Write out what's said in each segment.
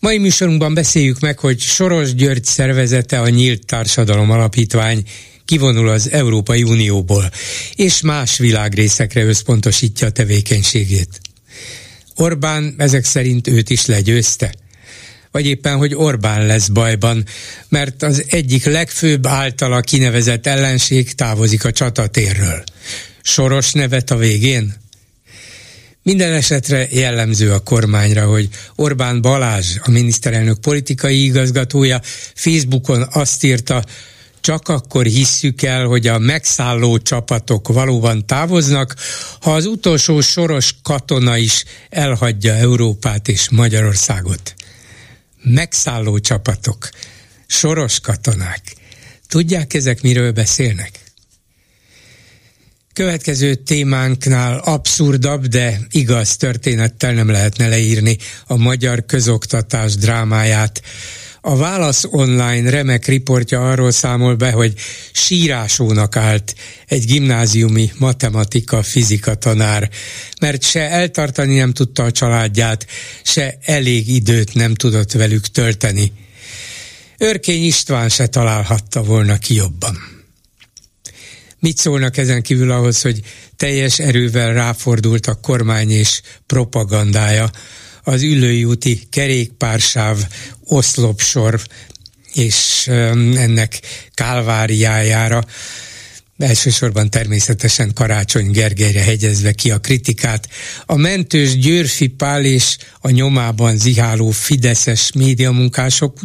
Mai műsorunkban beszéljük meg, hogy Soros György szervezete a Nyílt Társadalom Alapítvány kivonul az Európai Unióból, és más világrészekre összpontosítja a tevékenységét. Orbán ezek szerint őt is legyőzte. Vagy éppen, hogy Orbán lesz bajban, mert az egyik legfőbb általa kinevezett ellenség távozik a csatatérről. Soros nevet a végén? Minden esetre jellemző a kormányra, hogy Orbán Balázs, a miniszterelnök politikai igazgatója Facebookon azt írta, csak akkor hisszük el, hogy a megszálló csapatok valóban távoznak, ha az utolsó soros katona is elhagyja Európát és Magyarországot. Megszálló csapatok, soros katonák. Tudják ezek miről beszélnek? Következő témánknál abszurdabb, de igaz történettel nem lehetne leírni a magyar közoktatás drámáját. A Válasz Online remek riportja arról számol be, hogy sírásónak állt egy gimnáziumi matematika-fizika tanár, mert se eltartani nem tudta a családját, se elég időt nem tudott velük tölteni. Örkény István se találhatta volna ki jobban. Mit szólnak ezen kívül ahhoz, hogy teljes erővel ráfordult a kormány és propagandája? Az ülői úti kerékpársáv oszlopsor és ennek kálváriájára, elsősorban természetesen Karácsony Gergelyre hegyezve ki a kritikát. A mentős Győrfi Pál és a nyomában ziháló fideszes médiamunkások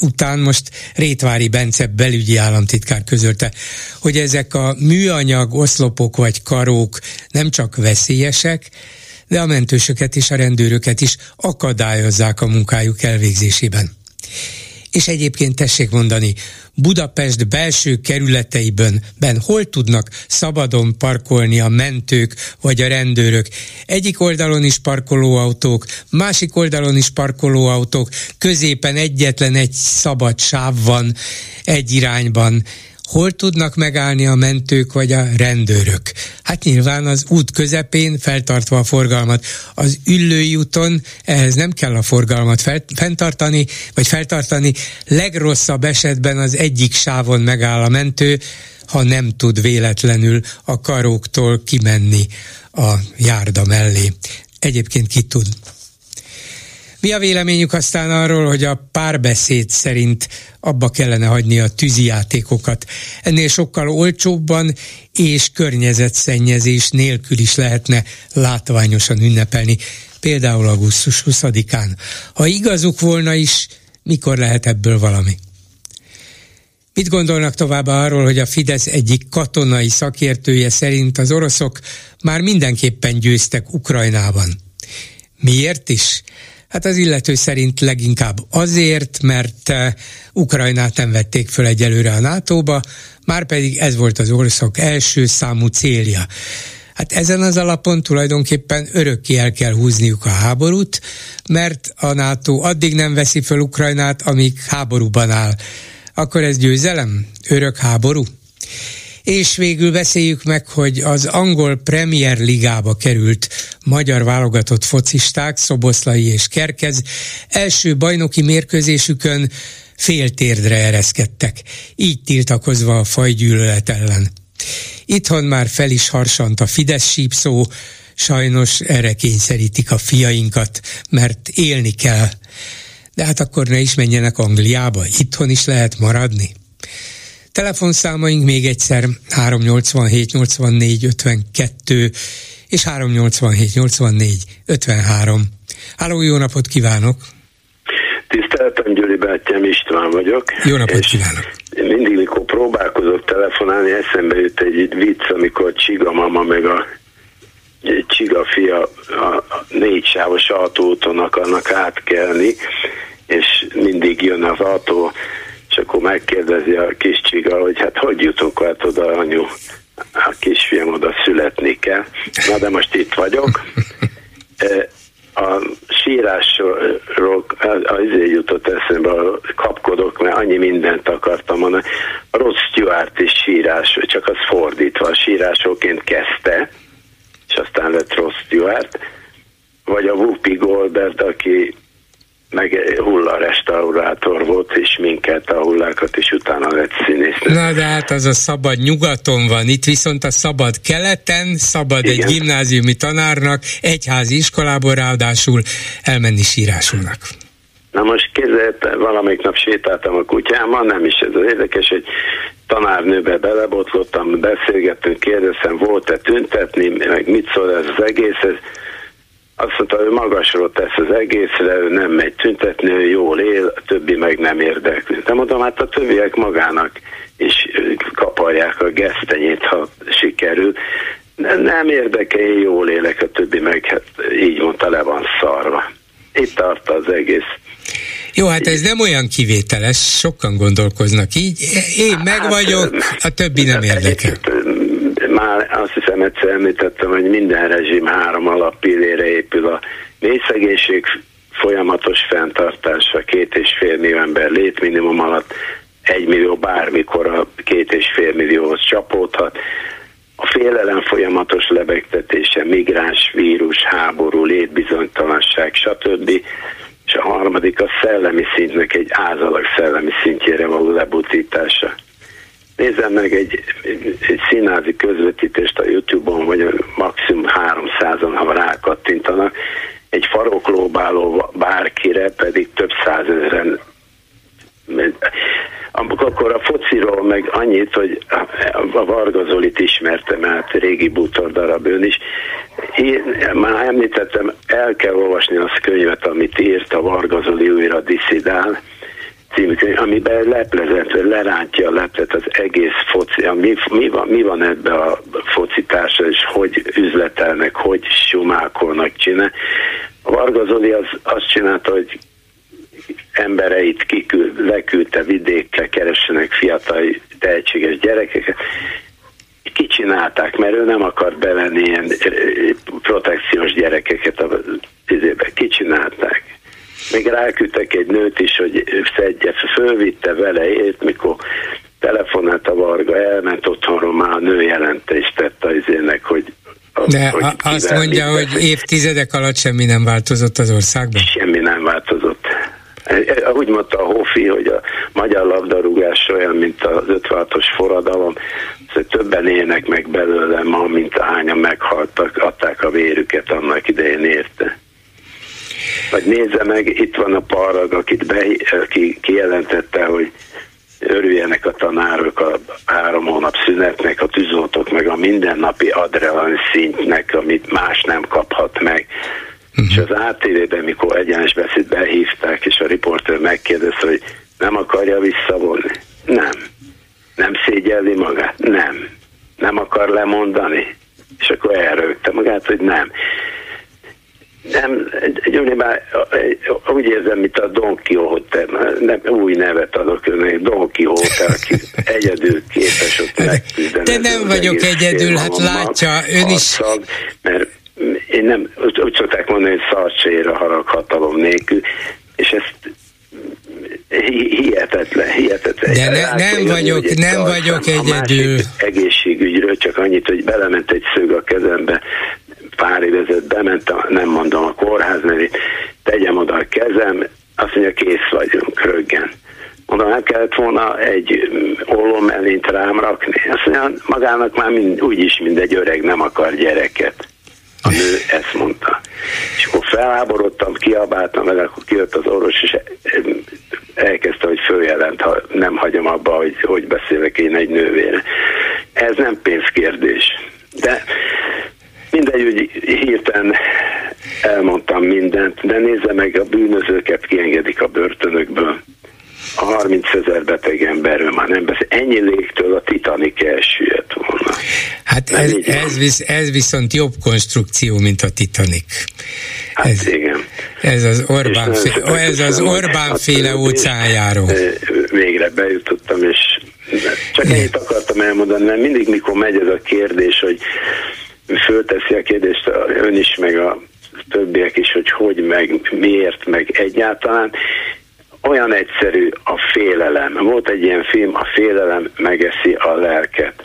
után most Rétvári Bence belügyi államtitkár közölte, hogy ezek a műanyag oszlopok vagy karók nem csak veszélyesek, de a mentősöket és a rendőröket is akadályozzák a munkájuk elvégzésében. És egyébként tessék mondani, Budapest belső kerületeiben ben hol tudnak szabadon parkolni a mentők vagy a rendőrök. Egyik oldalon is parkolóautók, másik oldalon is parkolóautók, középen egyetlen egy szabad sáv van egy irányban hol tudnak megállni a mentők vagy a rendőrök? Hát nyilván az út közepén feltartva a forgalmat. Az üllői úton ehhez nem kell a forgalmat fel, fenntartani, vagy feltartani. Legrosszabb esetben az egyik sávon megáll a mentő, ha nem tud véletlenül a karóktól kimenni a járda mellé. Egyébként ki tud. Mi a véleményük aztán arról, hogy a párbeszéd szerint abba kellene hagyni a tűzijátékokat. Ennél sokkal olcsóbban és környezetszennyezés nélkül is lehetne látványosan ünnepelni, például augusztus 20-án. Ha igazuk volna is, mikor lehet ebből valami? Mit gondolnak továbbá arról, hogy a Fidesz egyik katonai szakértője szerint az oroszok már mindenképpen győztek Ukrajnában? Miért is? Hát az illető szerint leginkább azért, mert eh, Ukrajnát nem vették föl egyelőre a NATO-ba, már pedig ez volt az ország első számú célja. Hát ezen az alapon tulajdonképpen örökké el kell húzniuk a háborút, mert a NATO addig nem veszi föl Ukrajnát, amíg háborúban áll. Akkor ez győzelem? Örök háború? És végül beszéljük meg, hogy az angol Premier Ligába került magyar válogatott focisták, Szoboszlai és Kerkez első bajnoki mérkőzésükön féltérdre ereszkedtek, így tiltakozva a fajgyűlölet ellen. Itthon már fel is harsant a Fidesz sípszó, sajnos erre kényszerítik a fiainkat, mert élni kell. De hát akkor ne is menjenek Angliába, itthon is lehet maradni. Telefonszámaink még egyszer 387 84 52 és 387 84 53. Háló, jó napot kívánok! Tiszteltem, Gyuri Bátyám István vagyok. Jó napot kívánok! Mindig, mikor próbálkozok telefonálni, eszembe jut egy vicc, amikor Csiga mama meg a Csiga fia a négy sávos autóton akarnak átkelni, és mindig jön az autó és akkor megkérdezi a kis csiga, hogy hát hogy jutunk át oda, anyu, a kisfiam oda születni kell. Na de most itt vagyok. A sírásról azért jutott eszembe, kapkodok, mert annyi mindent akartam mondani. A Rod Stewart is sírás, csak az fordítva, a sírásóként kezdte, és aztán lett Rod Stewart, vagy a Whoopi Goldberg, aki meg hulla restaurátor volt, és minket a hullákat, és utána lett színész. Na de hát az a szabad nyugaton van, itt viszont a szabad keleten, szabad Igen. egy gimnáziumi tanárnak, egyházi iskolából ráadásul elmenni sírásulnak. Na most képzeld, valamelyik nap sétáltam a kutyámmal, nem is ez az érdekes, hogy tanárnőbe belebotlottam, beszélgettünk, kérdeztem, volt-e tüntetni, meg mit szól ez az egész, ez azt mondta, hogy magasról tesz az egészre, ő nem megy tüntetni, ő jól él, a többi meg nem érdekli. De mondom, hát a többiek magának is kaparják a gesztenyét, ha sikerül. Nem érdekel, én jól élek, a többi meg hát így mondta, le van szarva. Itt tart az egész. Jó, hát ez nem olyan kivételes, sokan gondolkoznak így. Én meg hát, vagyok, a többi nem érdekel már azt hiszem egyszer említettem, hogy minden rezsim három alappillére épül a mélyszegénység folyamatos fenntartása, két és fél millió ember létminimum alatt, egy millió bármikor a két és fél millióhoz csapódhat, a félelem folyamatos lebegtetése, migráns, vírus, háború, létbizonytalanság, stb. És a harmadik a szellemi szintnek egy ázalag szellemi szintjére való lebutítása nézem meg egy, egy, színházi közvetítést a Youtube-on, vagy maximum 300-an, ha rákattintanak, egy faroklóbáló bárkire pedig több százezeren akkor a fociról meg annyit, hogy a Varga Zolit ismertem át, régi bútor darab ön is. Én már említettem, el kell olvasni azt könyvet, amit írt a Varga Zoli újra diszidál, című könyv, amiben leplezett, lerántja a leplet az egész foci, mi, mi, van, mi van ebbe a focitársa, és hogy üzletelnek, hogy sumálkolnak csinál. A Varga Zoli az, azt csinálta, hogy embereit kiküld, leküldte vidékre, keressenek fiatal, tehetséges gyerekeket, kicsinálták, mert ő nem akart bevenni ilyen protekciós gyerekeket a vizébe. Kicsinálták még ráküldtek egy nőt is, hogy szedje, fölvitte vele ért, mikor telefonált a Varga, elment otthonról, már a nő jelentést tette az ének, hogy de hogy azt mondja, hogy évtizedek alatt semmi nem változott az országban? Semmi nem változott. Úgy mondta a Hofi, hogy a magyar labdarúgás olyan, mint az 56-os forradalom, hogy többen élnek meg belőle ma, mint ahányan meghaltak, adták a vérüket annak idején érte. Vagy nézze meg, itt van a parag, akit be, aki kijelentette, hogy örüljenek a tanárok a három hónap szünetnek, a tűzoltók meg a mindennapi adrenalin szintnek, amit más nem kaphat meg. Uh-huh. És az ATV-ben, mikor egyenes beszéd behívták, és a riporter megkérdezte, hogy nem akarja visszavonni. Nem. Nem szégyelli magát? Nem. Nem akar lemondani? És akkor elrögte magát, hogy nem. Nem, Gyuri, már úgy érzem, mint a Don Quixote, nem, új nevet adok önnek, Don Quixote, aki egyedül képes ott megküzdeni. De nem vagyok egyedül, hát látja, ön is... Szag, mert én nem, úgy szokták mondani, hogy szarcsér a harag hatalom nélkül, és ezt hihetetlen, hihetetlen. De ne, nem vagyok, nem vagyok egyedül. Egészségügyről csak annyit, hogy belement egy szög a kezembe, pár évezet bement, nem mondom a kórház nevét, tegyem oda a kezem, azt mondja, kész vagyunk, röggen. Mondom, nem kellett volna egy ollom mellényt rám rakni. Azt mondja, magának már mind, úgyis mindegy öreg nem akar gyereket. A nő ezt mondta. És akkor felháborodtam, kiabáltam vele, akkor kijött az orvos, és elkezdte, hogy följelent, ha nem hagyom abba, hogy hogy beszélek én egy nővére. Ez nem pénzkérdés. De Mindegy, hogy hirtelen elmondtam mindent, de nézze meg, a bűnözőket kiengedik a börtönökből. A 30 ezer beteg emberről már nem beszél. Ennyi légtől a Titanic elsüllyedt volna. Hát ez, ez, visz, ez viszont jobb konstrukció, mint a Titanic. Hát ez, igen. Ez az Orbán, féle, ez az Orbán féle óceánjáró. végre bejutottam, és csak ennyit akartam elmondani, mert mindig, mikor megy ez a kérdés, hogy fölteszi a kérdést ön is, meg a többiek is, hogy hogy, meg miért, meg egyáltalán, olyan egyszerű a félelem. Volt egy ilyen film, a félelem megeszi a lelket.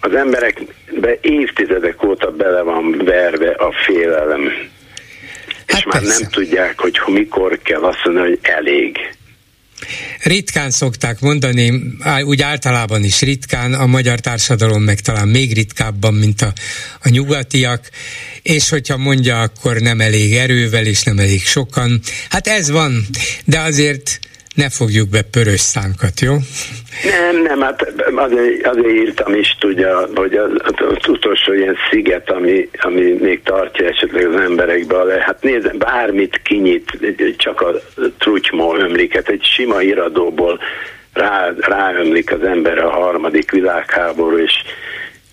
Az emberekbe évtizedek óta bele van verve a félelem. Hát és már persze. nem tudják, hogy mikor kell azt mondani, hogy elég. Ritkán szokták mondani, úgy általában is ritkán, a magyar társadalom meg talán még ritkábban, mint a, a nyugatiak, és hogyha mondja, akkor nem elég erővel, és nem elég sokan. Hát ez van, de azért ne fogjuk be pörös szánkat, jó? Nem, nem, hát azért, azért írtam is, tudja, hogy az, az utolsó ilyen sziget, ami, ami még tartja esetleg az emberekbe, le, hát nézd, bármit kinyit, csak a trutymó ömlik, egy sima iradóból rá, ráömlik az ember a harmadik világháború, és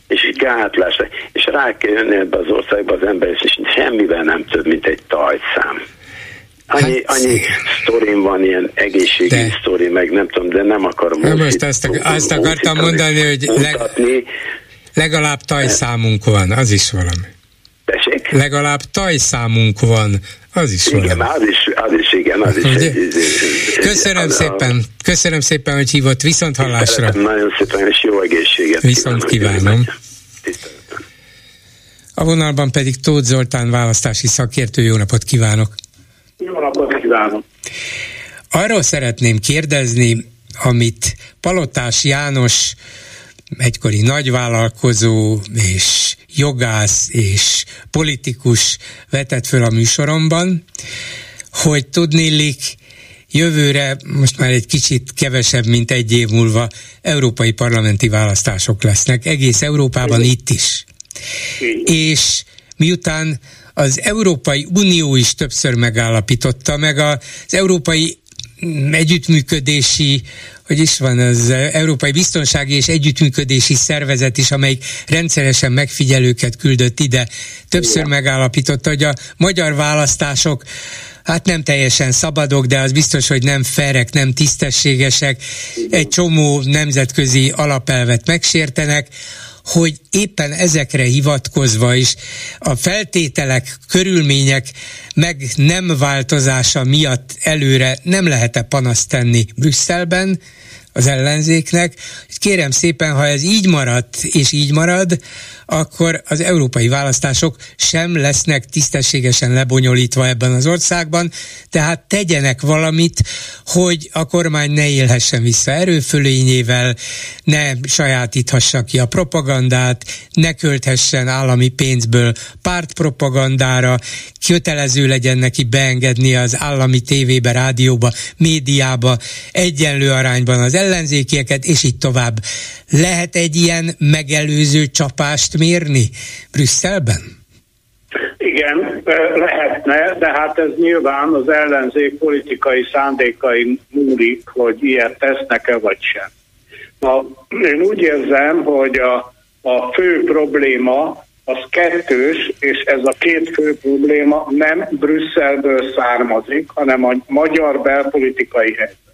és gátlás, és rá kell jönni ebbe az országba az ember, és semmivel nem több, mint egy tajszám. Annyi, hát, annyi sztorim van, ilyen egészségi de. sztori, meg nem tudom, de nem akarom. Na most azt, azt akartam mondani, hogy leg, legalább tajszámunk van, az is valami. Tessék? Legalább tajszámunk van, az is igen, valami. az is, az is, igen, az is. Egy, egy, köszönöm az szépen, a... köszönöm szépen, hogy hívott, viszont hallásra. Nagyon szépen, és jó egészséget. Viszont kívánom. kívánom. A vonalban pedig Tóth Zoltán választási szakértő, jó napot kívánok! Jó napot kívánok! Arról szeretném kérdezni, amit Palotás János egykori nagyvállalkozó és jogász és politikus vetett föl a műsoromban, hogy tudnélik jövőre, most már egy kicsit kevesebb, mint egy év múlva európai parlamenti választások lesznek, egész Európában itt is. És miután az Európai Unió is többször megállapította, meg az Európai együttműködési, hogy is van az Európai Biztonsági és Együttműködési Szervezet is, amelyik rendszeresen megfigyelőket küldött ide, többször Igen. megállapította, hogy a magyar választások hát nem teljesen szabadok, de az biztos, hogy nem ferek, nem tisztességesek, egy csomó nemzetközi alapelvet megsértenek, hogy éppen ezekre hivatkozva is a feltételek, körülmények meg nem változása miatt előre nem lehet-e panaszt tenni Brüsszelben, az ellenzéknek. Kérem szépen, ha ez így maradt, és így marad, akkor az európai választások sem lesznek tisztességesen lebonyolítva ebben az országban, tehát tegyenek valamit, hogy a kormány ne élhessen vissza erőfölényével, ne sajátíthassa ki a propagandát, ne költhessen állami pénzből pártpropagandára, kötelező legyen neki beengedni az állami tévébe, rádióba, médiába egyenlő arányban az ellenzékieket, és így tovább. Lehet egy ilyen megelőző csapást mérni Brüsszelben? Igen, lehetne, de hát ez nyilván az ellenzék politikai szándékai múlik, hogy ilyet tesznek-e vagy sem. Na, én úgy érzem, hogy a, a fő probléma az kettős, és ez a két fő probléma nem Brüsszelből származik, hanem a magyar belpolitikai helyzet.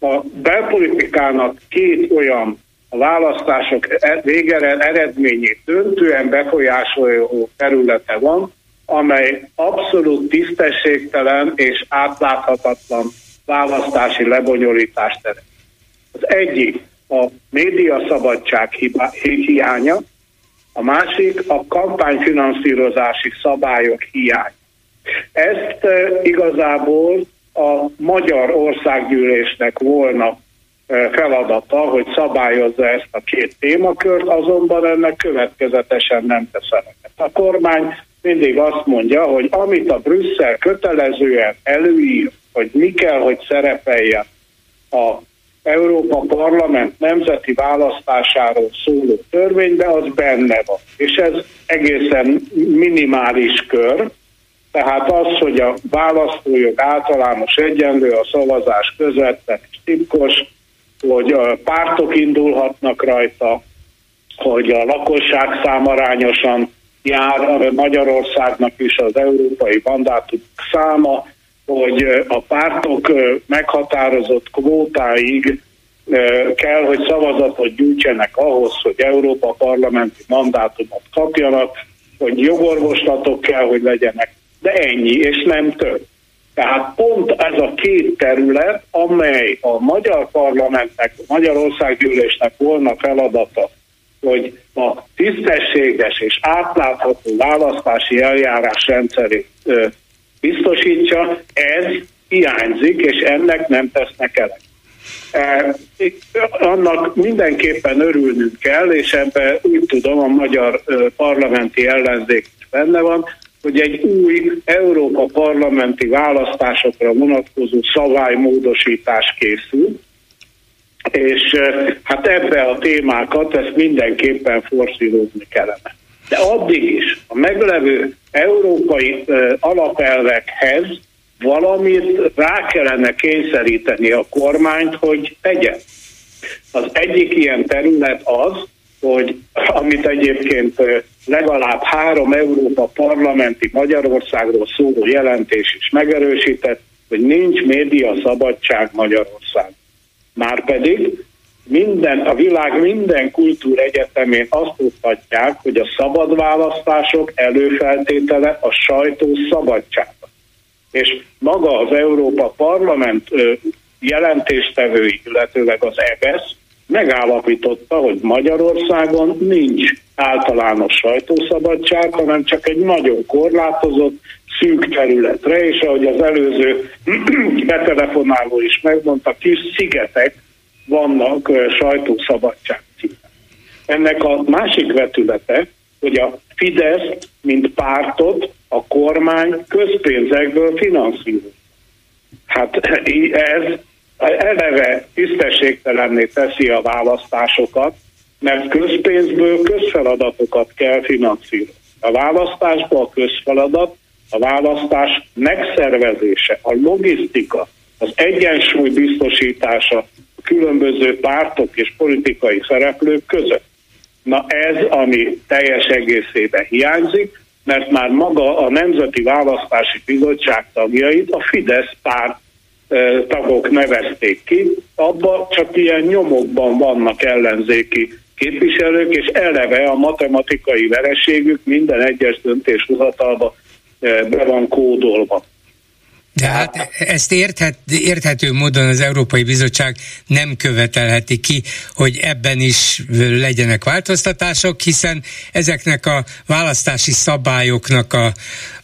A belpolitikának két olyan a választások e- végere eredményét döntően befolyásoló területe van, amely abszolút tisztességtelen és átláthatatlan választási lebonyolítást teremt. Az egyik a médiaszabadság hiánya, a másik a kampányfinanszírozási szabályok hiánya. Ezt e, igazából a Magyar Országgyűlésnek volna feladata, hogy szabályozza ezt a két témakört, azonban ennek következetesen nem tesz eleget. A kormány mindig azt mondja, hogy amit a Brüsszel kötelezően előír, hogy mi kell, hogy szerepeljen a Európa Parlament nemzeti választásáról szóló törvénybe, az benne van. És ez egészen minimális kör, tehát az, hogy a választójog általános egyenlő, a szavazás közvetlen és titkos, hogy a pártok indulhatnak rajta, hogy a lakosság számarányosan jár Magyarországnak is az európai mandátum száma, hogy a pártok meghatározott kvótáig kell, hogy szavazatot gyűjtsenek ahhoz, hogy Európa parlamenti mandátumot kapjanak, hogy jogorvoslatok kell, hogy legyenek, de ennyi, és nem több. Tehát pont ez a két terület, amely a magyar parlamentnek, a Magyarországgyűlésnek volna feladata, hogy a tisztességes és átlátható választási eljárás rendszerét biztosítsa, ez hiányzik, és ennek nem tesznek eleget. Annak mindenképpen örülnünk kell, és ebben úgy tudom, a magyar parlamenti ellenzék is benne van, hogy egy új Európa parlamenti választásokra vonatkozó szabálymódosítás készül, és hát ebbe a témákat ezt mindenképpen forszírozni kellene. De addig is a meglevő európai alapelvekhez valamit rá kellene kényszeríteni a kormányt, hogy tegyen. Az egyik ilyen terület az, hogy amit egyébként legalább három Európa parlamenti Magyarországról szóló jelentés is megerősített, hogy nincs média szabadság Magyarország. Márpedig minden, a világ minden kultúregyetemén azt mutatják, hogy a szabad választások előfeltétele a sajtó szabadsága. És maga az Európa Parlament jelentéstevői, illetőleg az EBESZ megállapította, hogy Magyarországon nincs általános sajtószabadság, hanem csak egy nagyon korlátozott, szűk területre, és ahogy az előző betelefonáló is megmondta, kis szigetek vannak sajtószabadság Ennek a másik vetülete, hogy a Fidesz, mint pártot, a kormány közpénzekből finanszíroz. Hát ez eleve tisztességtelenné teszi a választásokat, mert közpénzből közfeladatokat kell finanszírozni. A választásban a közfeladat, a választás megszervezése, a logisztika, az egyensúly biztosítása a különböző pártok és politikai szereplők között. Na ez, ami teljes egészében hiányzik, mert már maga a Nemzeti Választási Bizottság tagjait a Fidesz párt tagok nevezték ki, abban csak ilyen nyomokban vannak ellenzéki képviselők, és eleve a matematikai vereségük minden egyes döntéshozatalba be van kódolva. De hát ezt érthet, érthető módon az Európai Bizottság nem követelheti ki, hogy ebben is legyenek változtatások, hiszen ezeknek a választási szabályoknak a,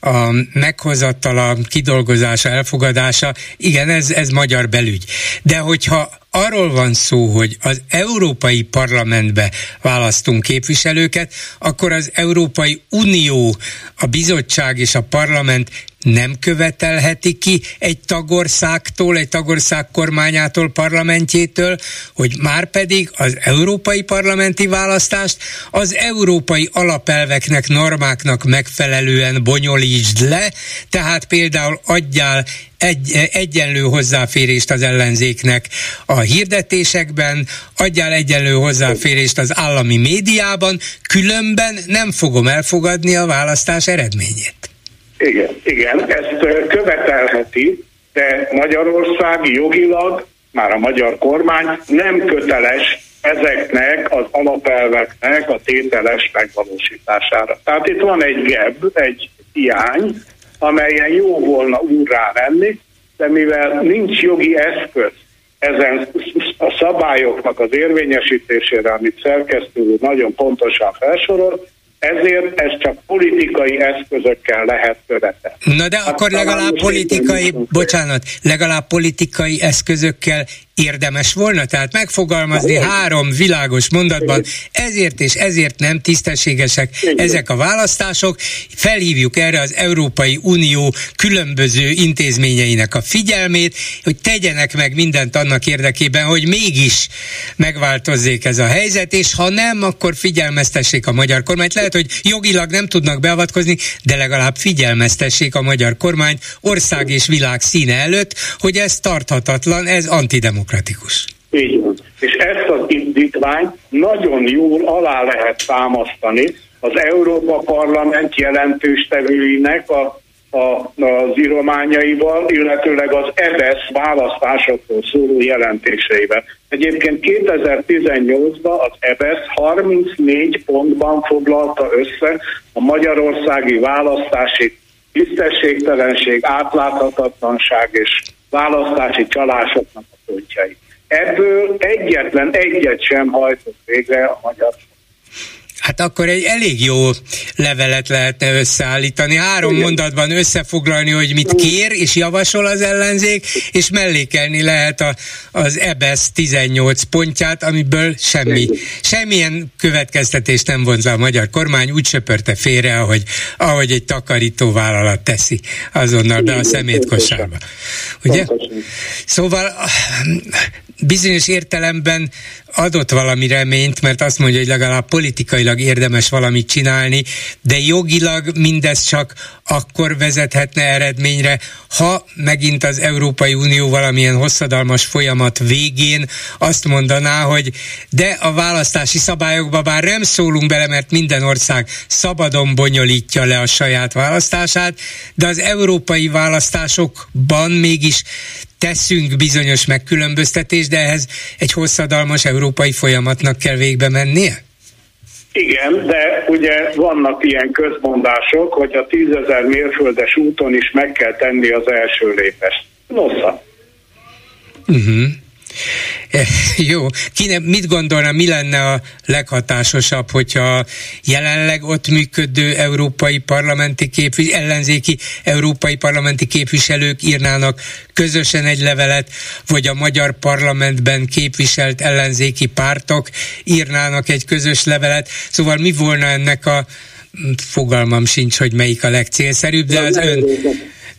a meghozatala, kidolgozása, elfogadása, igen, ez, ez magyar belügy. De hogyha arról van szó, hogy az Európai Parlamentbe választunk képviselőket, akkor az Európai Unió, a bizottság és a parlament nem követelheti ki egy tagországtól, egy tagország kormányától, parlamentjétől, hogy már pedig az európai parlamenti választást az európai alapelveknek, normáknak megfelelően bonyolítsd le, tehát például adjál egy, egyenlő hozzáférést az ellenzéknek a hirdetésekben, adjál egyenlő hozzáférést az állami médiában, különben nem fogom elfogadni a választás eredményét. Igen, igen, ezt követelheti, de Magyarország jogilag, már a magyar kormány nem köteles ezeknek az alapelveknek a tételes megvalósítására. Tehát itt van egy gebb, egy hiány, amelyen jó volna úrrá venni, de mivel nincs jogi eszköz ezen a szabályoknak az érvényesítésére, amit szerkesztő nagyon pontosan felsorolt, ezért ez csak politikai eszközökkel lehet követelni. Na de akkor legalább politikai, bocsánat, legalább politikai eszközökkel érdemes volna, tehát megfogalmazni három világos mondatban, ezért és ezért nem tisztességesek ezek a választások, felhívjuk erre az Európai Unió különböző intézményeinek a figyelmét, hogy tegyenek meg mindent annak érdekében, hogy mégis megváltozzék ez a helyzet, és ha nem, akkor figyelmeztessék a magyar kormányt. Lehet, hogy jogilag nem tudnak beavatkozni, de legalább figyelmeztessék a magyar kormány ország és világ színe előtt, hogy ez tarthatatlan, ez antidemokratikus demokratikus. Így van. És ezt az indítványt nagyon jól alá lehet támasztani az Európa Parlament jelentős tevőinek a a, az írományaival, illetőleg az EBESZ választásokról szóló jelentéseivel. Egyébként 2018-ban az EBESZ 34 pontban foglalta össze a magyarországi választási tisztességtelenség, átláthatatlanság és választási csalásoknak a pontjait. Ebből egyetlen egyet sem hajtott végre a magyar Hát akkor egy elég jó levelet lehetne összeállítani, három Igen. mondatban összefoglalni, hogy mit kér és javasol az ellenzék, és mellékelni lehet a, az EBESZ 18 pontját, amiből semmi, semmilyen következtetést nem vonz a magyar kormány, úgy söpörte félre, ahogy, ahogy egy takarító vállalat teszi azonnal be a szemétkosárba. Ugye? Szóval bizonyos értelemben adott valami reményt, mert azt mondja, hogy legalább politikailag érdemes valamit csinálni, de jogilag mindez csak akkor vezethetne eredményre, ha megint az Európai Unió valamilyen hosszadalmas folyamat végén azt mondaná, hogy de a választási szabályokba bár nem szólunk bele, mert minden ország szabadon bonyolítja le a saját választását, de az európai választásokban mégis teszünk bizonyos megkülönböztetést, de ehhez egy hosszadalmas európai folyamatnak kell végbe mennie? Igen, de ugye vannak ilyen közmondások, hogy a tízezer mérföldes úton is meg kell tenni az első lépést. Nosza. Uh-huh. Jó, Kine, mit gondolna, mi lenne a leghatásosabb, hogyha jelenleg ott működő európai parlamenti képvis, ellenzéki európai parlamenti képviselők írnának közösen egy levelet, vagy a magyar parlamentben képviselt ellenzéki pártok írnának egy közös levelet. Szóval mi volna ennek a fogalmam sincs, hogy melyik a legcélszerűbb, de az ön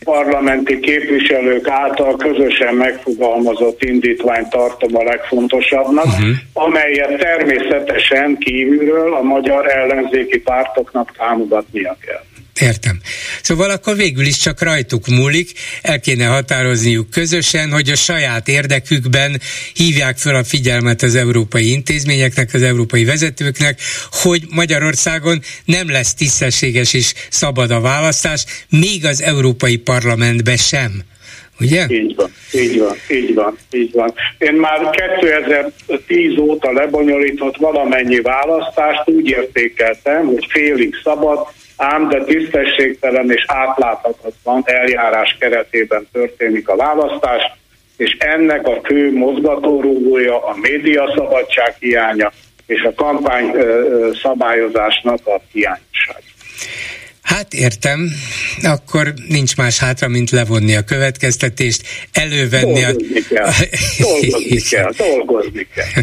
parlamenti képviselők által közösen megfogalmazott indítványt tartom a legfontosabbnak, uh-huh. amelyet természetesen kívülről a magyar ellenzéki pártoknak támogatnia kell. Értem. Szóval akkor végül is csak rajtuk múlik, el kéne határozniuk közösen, hogy a saját érdekükben hívják fel a figyelmet az európai intézményeknek, az európai vezetőknek, hogy Magyarországon nem lesz tisztességes és szabad a választás, még az Európai Parlamentbe sem. Ugye? Így van, így van, így van, így van. Én már 2010 óta lebonyolított valamennyi választást úgy értékeltem, hogy félig szabad, ám de tisztességtelen és átláthatatlan eljárás keretében történik a választás, és ennek a fő mozgatórugója a médiaszabadság hiánya és a kampány szabályozásnak a hiányosság. Hát értem, akkor nincs más hátra, mint levonni a következtetést, elővenni dolgozni a... Kell. Dolgozni kell, dolgozni kell.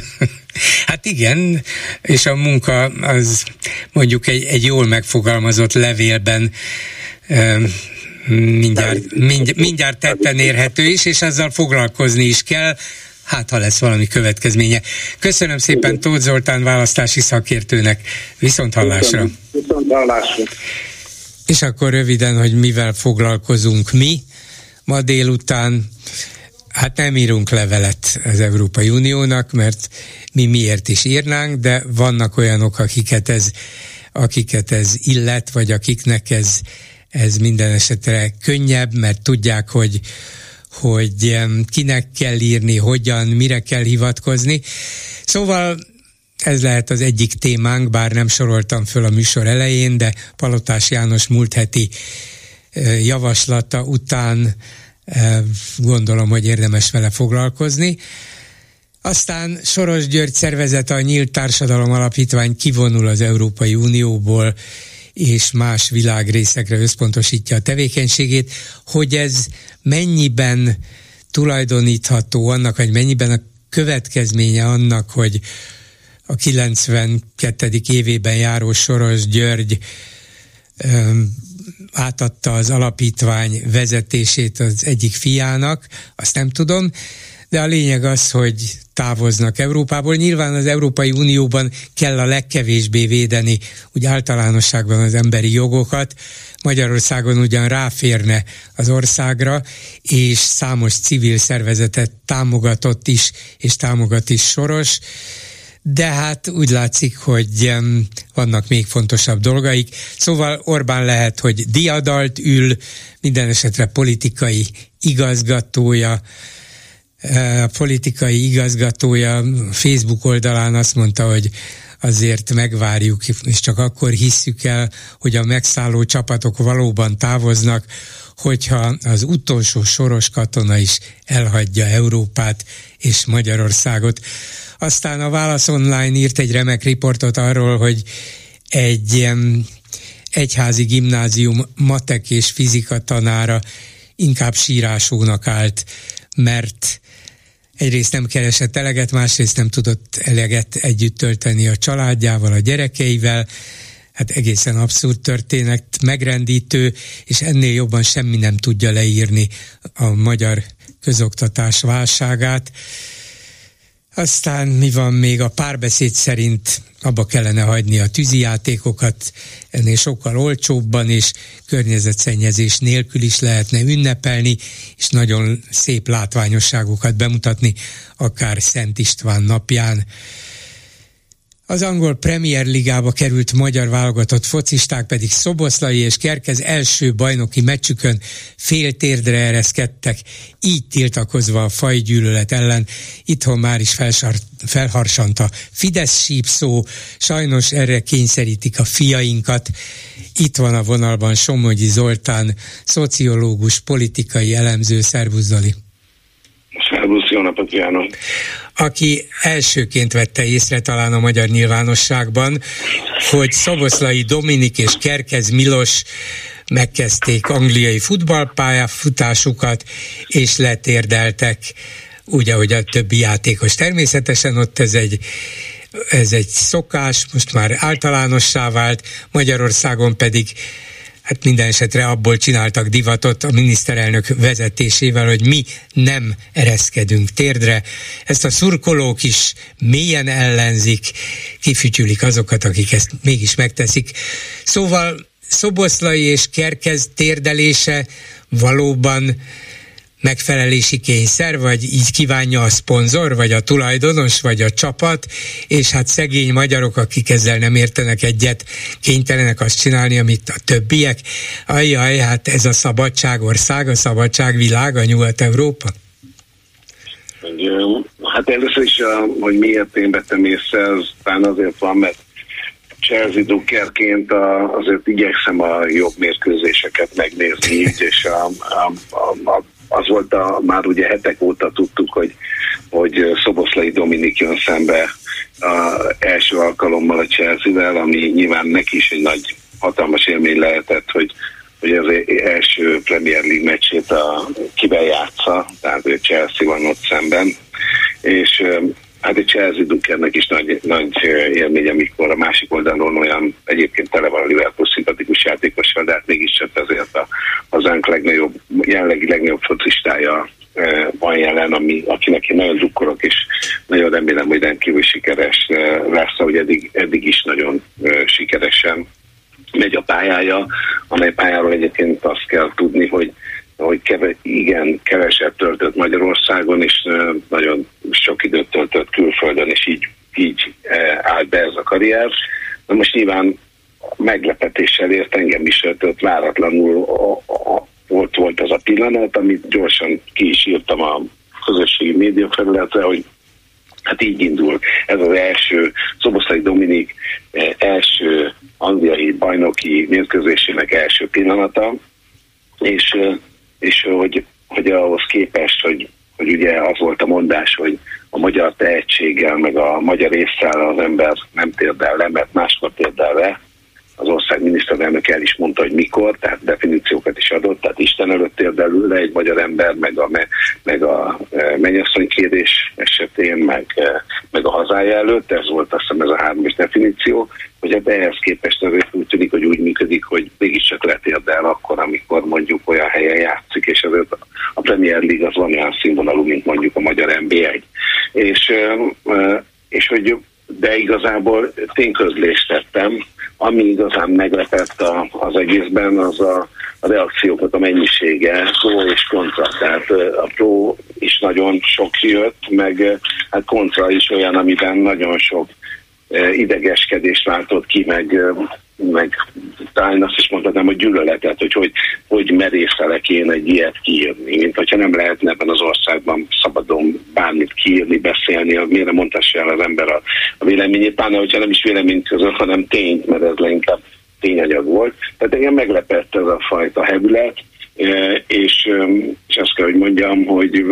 Hát igen, és a munka az mondjuk egy, egy jól megfogalmazott levélben mindjárt, mindjárt, mindjárt tetten érhető is, és azzal foglalkozni is kell, hát ha lesz valami következménye. Köszönöm szépen Tóth Zoltán választási szakértőnek. Viszont hallásra. Viszont hallásra. És akkor röviden, hogy mivel foglalkozunk mi ma délután. Hát nem írunk levelet az Európai Uniónak, mert mi miért is írnánk, de vannak olyanok, akiket ez, akiket ez illet, vagy akiknek ez, ez minden esetre könnyebb, mert tudják, hogy, hogy kinek kell írni, hogyan, mire kell hivatkozni. Szóval ez lehet az egyik témánk, bár nem soroltam föl a műsor elején, de Palotás János múlt heti javaslata után gondolom, hogy érdemes vele foglalkozni. Aztán Soros György szervezete a Nyílt Társadalom Alapítvány kivonul az Európai Unióból, és más világrészekre összpontosítja a tevékenységét, hogy ez mennyiben tulajdonítható annak, vagy mennyiben a következménye annak, hogy a 92. évében járó Soros György átadta az alapítvány vezetését az egyik fiának, azt nem tudom, de a lényeg az, hogy távoznak Európából. Nyilván az Európai Unióban kell a legkevésbé védeni úgy általánosságban az emberi jogokat. Magyarországon ugyan ráférne az országra, és számos civil szervezetet támogatott is, és támogat is Soros, de hát úgy látszik, hogy vannak még fontosabb dolgaik. Szóval Orbán lehet, hogy diadalt ül, minden esetre politikai igazgatója, a politikai igazgatója Facebook oldalán azt mondta, hogy azért megvárjuk, és csak akkor hisszük el, hogy a megszálló csapatok valóban távoznak, hogyha az utolsó soros katona is elhagyja Európát és Magyarországot. Aztán a Válasz Online írt egy remek riportot arról, hogy egy ilyen egyházi gimnázium matek és fizika tanára inkább sírásónak állt, mert egyrészt nem keresett eleget, másrészt nem tudott eleget együtt tölteni a családjával, a gyerekeivel, hát egészen abszurd történet, megrendítő, és ennél jobban semmi nem tudja leírni a magyar közoktatás válságát. Aztán mi van még a párbeszéd szerint abba kellene hagyni a tűzijátékokat, ennél sokkal olcsóbban és környezetszennyezés nélkül is lehetne ünnepelni, és nagyon szép látványosságokat bemutatni, akár Szent István napján. Az angol Premier Ligába került magyar válogatott focisták pedig Szoboszlai és Kerkez első bajnoki meccsükön fél térdre ereszkedtek, így tiltakozva a fajgyűlölet ellen. Itthon már is felsar, felharsant a Fidesz sípszó, sajnos erre kényszerítik a fiainkat. Itt van a vonalban Somogyi Zoltán, szociológus, politikai elemző, szervusz Zoli. Szervusz, jó napot kívánok! Aki elsőként vette észre talán a magyar nyilvánosságban, hogy Szoboszlai Dominik és Kerkez Milos megkezdték angliai futballpályafutásukat, és letérdeltek, úgy, ahogy a többi játékos. Természetesen ott ez egy ez egy szokás, most már általánossá vált, Magyarországon pedig hát minden esetre abból csináltak divatot a miniszterelnök vezetésével, hogy mi nem ereszkedünk térdre. Ezt a szurkolók is mélyen ellenzik, kifütyülik azokat, akik ezt mégis megteszik. Szóval Szoboszlai és Kerkez térdelése valóban megfelelési kényszer, vagy így kívánja a szponzor, vagy a tulajdonos, vagy a csapat, és hát szegény magyarok, akik ezzel nem értenek egyet, kénytelenek azt csinálni, amit a többiek. Ajjaj, hát ez a szabadságország, a szabadságvilág, a Nyugat-Európa. Hát először is, hogy miért én vettem észre, az talán azért van, mert Chelsea Dukerként azért igyekszem a jobb mérkőzéseket megnézni, és a, a, a, a az volt a, már ugye hetek óta tudtuk, hogy, hogy Szoboszlai Dominik jön szembe a első alkalommal a Chelsea-vel, ami nyilván neki is egy nagy hatalmas élmény lehetett, hogy, hogy az első Premier League meccsét a, kivel játsza, tehát a Chelsea van ott szemben, és Hát egy Chelsea Dukernek is nagy, nagy élmény, amikor a másik oldalon olyan egyébként tele van a Liverpool szimpatikus játékossal, de hát mégiscsak azért a hazánk legnagyobb, jelenlegi legnagyobb focistája van jelen, ami, akinek én nagyon drukkolok, és nagyon remélem, hogy rendkívül sikeres lesz, ahogy eddig, eddig is nagyon sikeresen megy a pályája, amely pályáról egyébként azt kell tudni, hogy hogy keve, igen, keveset töltött Magyarországon, és nagyon sok időt töltött külföldön, és így, így állt be ez a karrier. Na most nyilván meglepetéssel ért engem is, tehát váratlanul a, volt az a pillanat, amit gyorsan ki is írtam a közösségi média felületre, hogy hát így indul. Ez az első Szoboszlai Dominik első angliai bajnoki mérkőzésének első pillanata, és és hogy, hogy ahhoz képest, hogy, hogy ugye az volt a mondás, hogy a magyar tehetséggel, meg a magyar észre az ember nem térdel le, mert máskor térdel le, az ország miniszterelnök el is mondta, hogy mikor, tehát definíciókat is adott, tehát Isten előtt érdelül le egy magyar ember, meg a, meg a e, mennyasszony kérés esetén, meg, e, meg a hazája előtt, ez volt azt hiszem ez a hármas definíció, hogy ebbe ehhez képest azért úgy tűnik, hogy úgy működik, hogy mégiscsak letérdel akkor, amikor mondjuk olyan helyen játszik, és azért a Premier League az van olyan színvonalú, mint mondjuk a magyar NBA. És, és hogy de igazából tényközlést tettem, ami igazán meglepett a, az egészben, az a, a reakcióknak a mennyisége pro és kontra. Tehát a pro is nagyon sok jött, meg hát kontra is olyan, amiben nagyon sok idegeskedést váltott ki, meg meg talán azt is mondhatnám, hogy gyűlöletet, hogy hogy, hogy merészelek én egy ilyet kiírni, mint hogyha nem lehetne ebben az országban szabadon bármit kiírni, beszélni, miért mondhassa el az ember a, a véleményét, pláne, hogyha nem is véleményt között, hanem tényt, mert ez leginkább tényanyag volt. Tehát engem meglepett ez a fajta hevület, és, és azt kell, hogy mondjam, hogy,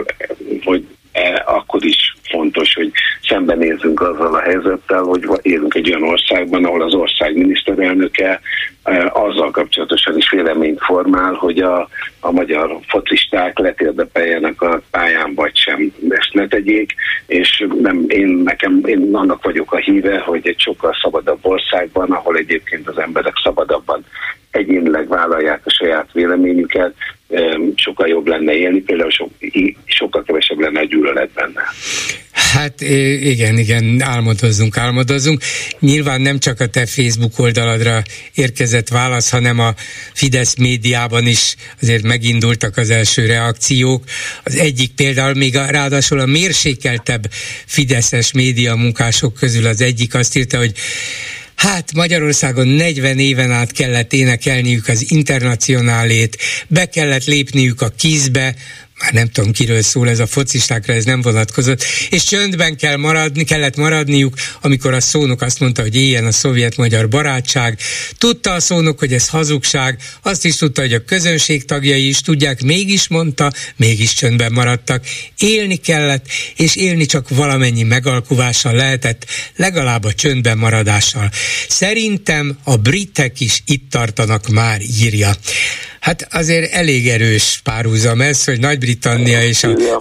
hogy E, akkor is fontos, hogy szembenézzünk azzal a helyzettel, hogy élünk egy olyan országban, ahol az ország miniszterelnöke e, azzal kapcsolatosan is véleményt formál, hogy a, a magyar focisták letérdepeljenek a pályán, vagy sem ezt ne tegyék, és nem, én, nekem, én annak vagyok a híve, hogy egy sokkal szabadabb országban, ahol egyébként az emberek szabadabban egyénileg vállalják a saját véleményüket, sokkal jobb lenne élni, például so, sokkal kevesebb lenne a gyűlölet benne. Hát igen, igen, álmodozzunk, álmodozzunk. Nyilván nem csak a te Facebook oldaladra érkezett válasz, hanem a Fidesz médiában is azért megindultak az első reakciók. Az egyik például még a, ráadásul a mérsékeltebb Fideszes média munkások közül az egyik azt írta, hogy Hát Magyarországon 40 éven át kellett énekelniük az internacionálét, be kellett lépniük a kizbe, már nem tudom kiről szól ez a focistákra, ez nem vonatkozott, és csöndben kell maradni, kellett maradniuk, amikor a szónok azt mondta, hogy éljen a szovjet-magyar barátság. Tudta a szónok, hogy ez hazugság, azt is tudta, hogy a közönség tagjai is tudják, mégis mondta, mégis csöndben maradtak. Élni kellett, és élni csak valamennyi megalkuvással lehetett, legalább a csöndben maradással. Szerintem a britek is itt tartanak már, írja. Hát azért elég erős párhuzam ez, hogy Nagy-Britannia és a, a,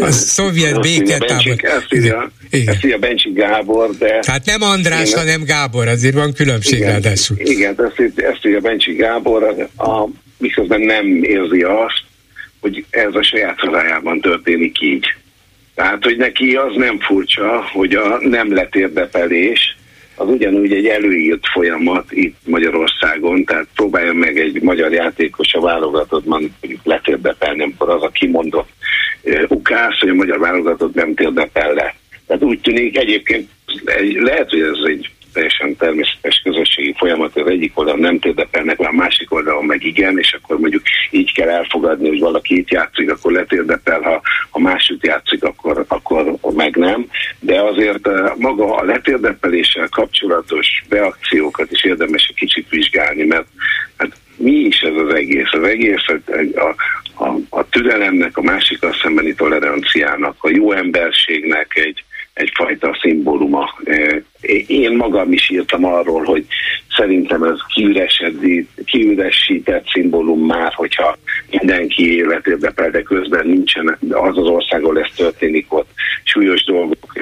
a, a szovjet béketábor. Ezt írja, ezt írja Bencsi Gábor, de... Hát nem András, igen, hanem Gábor, azért van különbség igen, ráadásul. Igen, ezt, ezt írja Bencsi Gábor, a, miközben nem érzi azt, hogy ez a saját hazájában történik így. Tehát, hogy neki az nem furcsa, hogy a nem letérdepelés az ugyanúgy egy előírt folyamat itt Magyarországon, tehát próbálja meg egy magyar játékos a válogatottban mondjuk letérdepelni, amikor az a kimondott ukász, hogy a magyar válogatott nem térdepel le. Tehát úgy tűnik egyébként, lehet, hogy ez egy teljesen természetes közösségi folyamat, az egyik oldalon nem térdepelnek, a másik oldalon meg igen, és akkor mondjuk így kell elfogadni, hogy valaki itt játszik, akkor letérdepel, ha, ha másik játszik, akkor, akkor meg nem. De azért eh, maga a letérdepeléssel kapcsolatos reakciókat is érdemes egy kicsit vizsgálni, mert hát mi is ez az egész? Az egész a, a, a türelemnek, a másikkal szembeni toleranciának, a jó emberségnek egy, egyfajta szimbóluma. Én magam is írtam arról, hogy szerintem ez kiüresített szimbólum már, hogyha mindenki életébe de közben nincsen az az ország, ahol ez történik, ott súlyos dolgok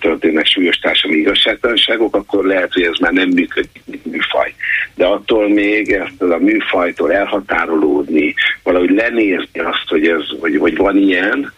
történnek, súlyos társadalmi igazságtalanságok, akkor lehet, hogy ez már nem működik, műfaj. De attól még ezt a műfajtól elhatárolódni, valahogy lenézni azt, hogy, ez, hogy, hogy van ilyen,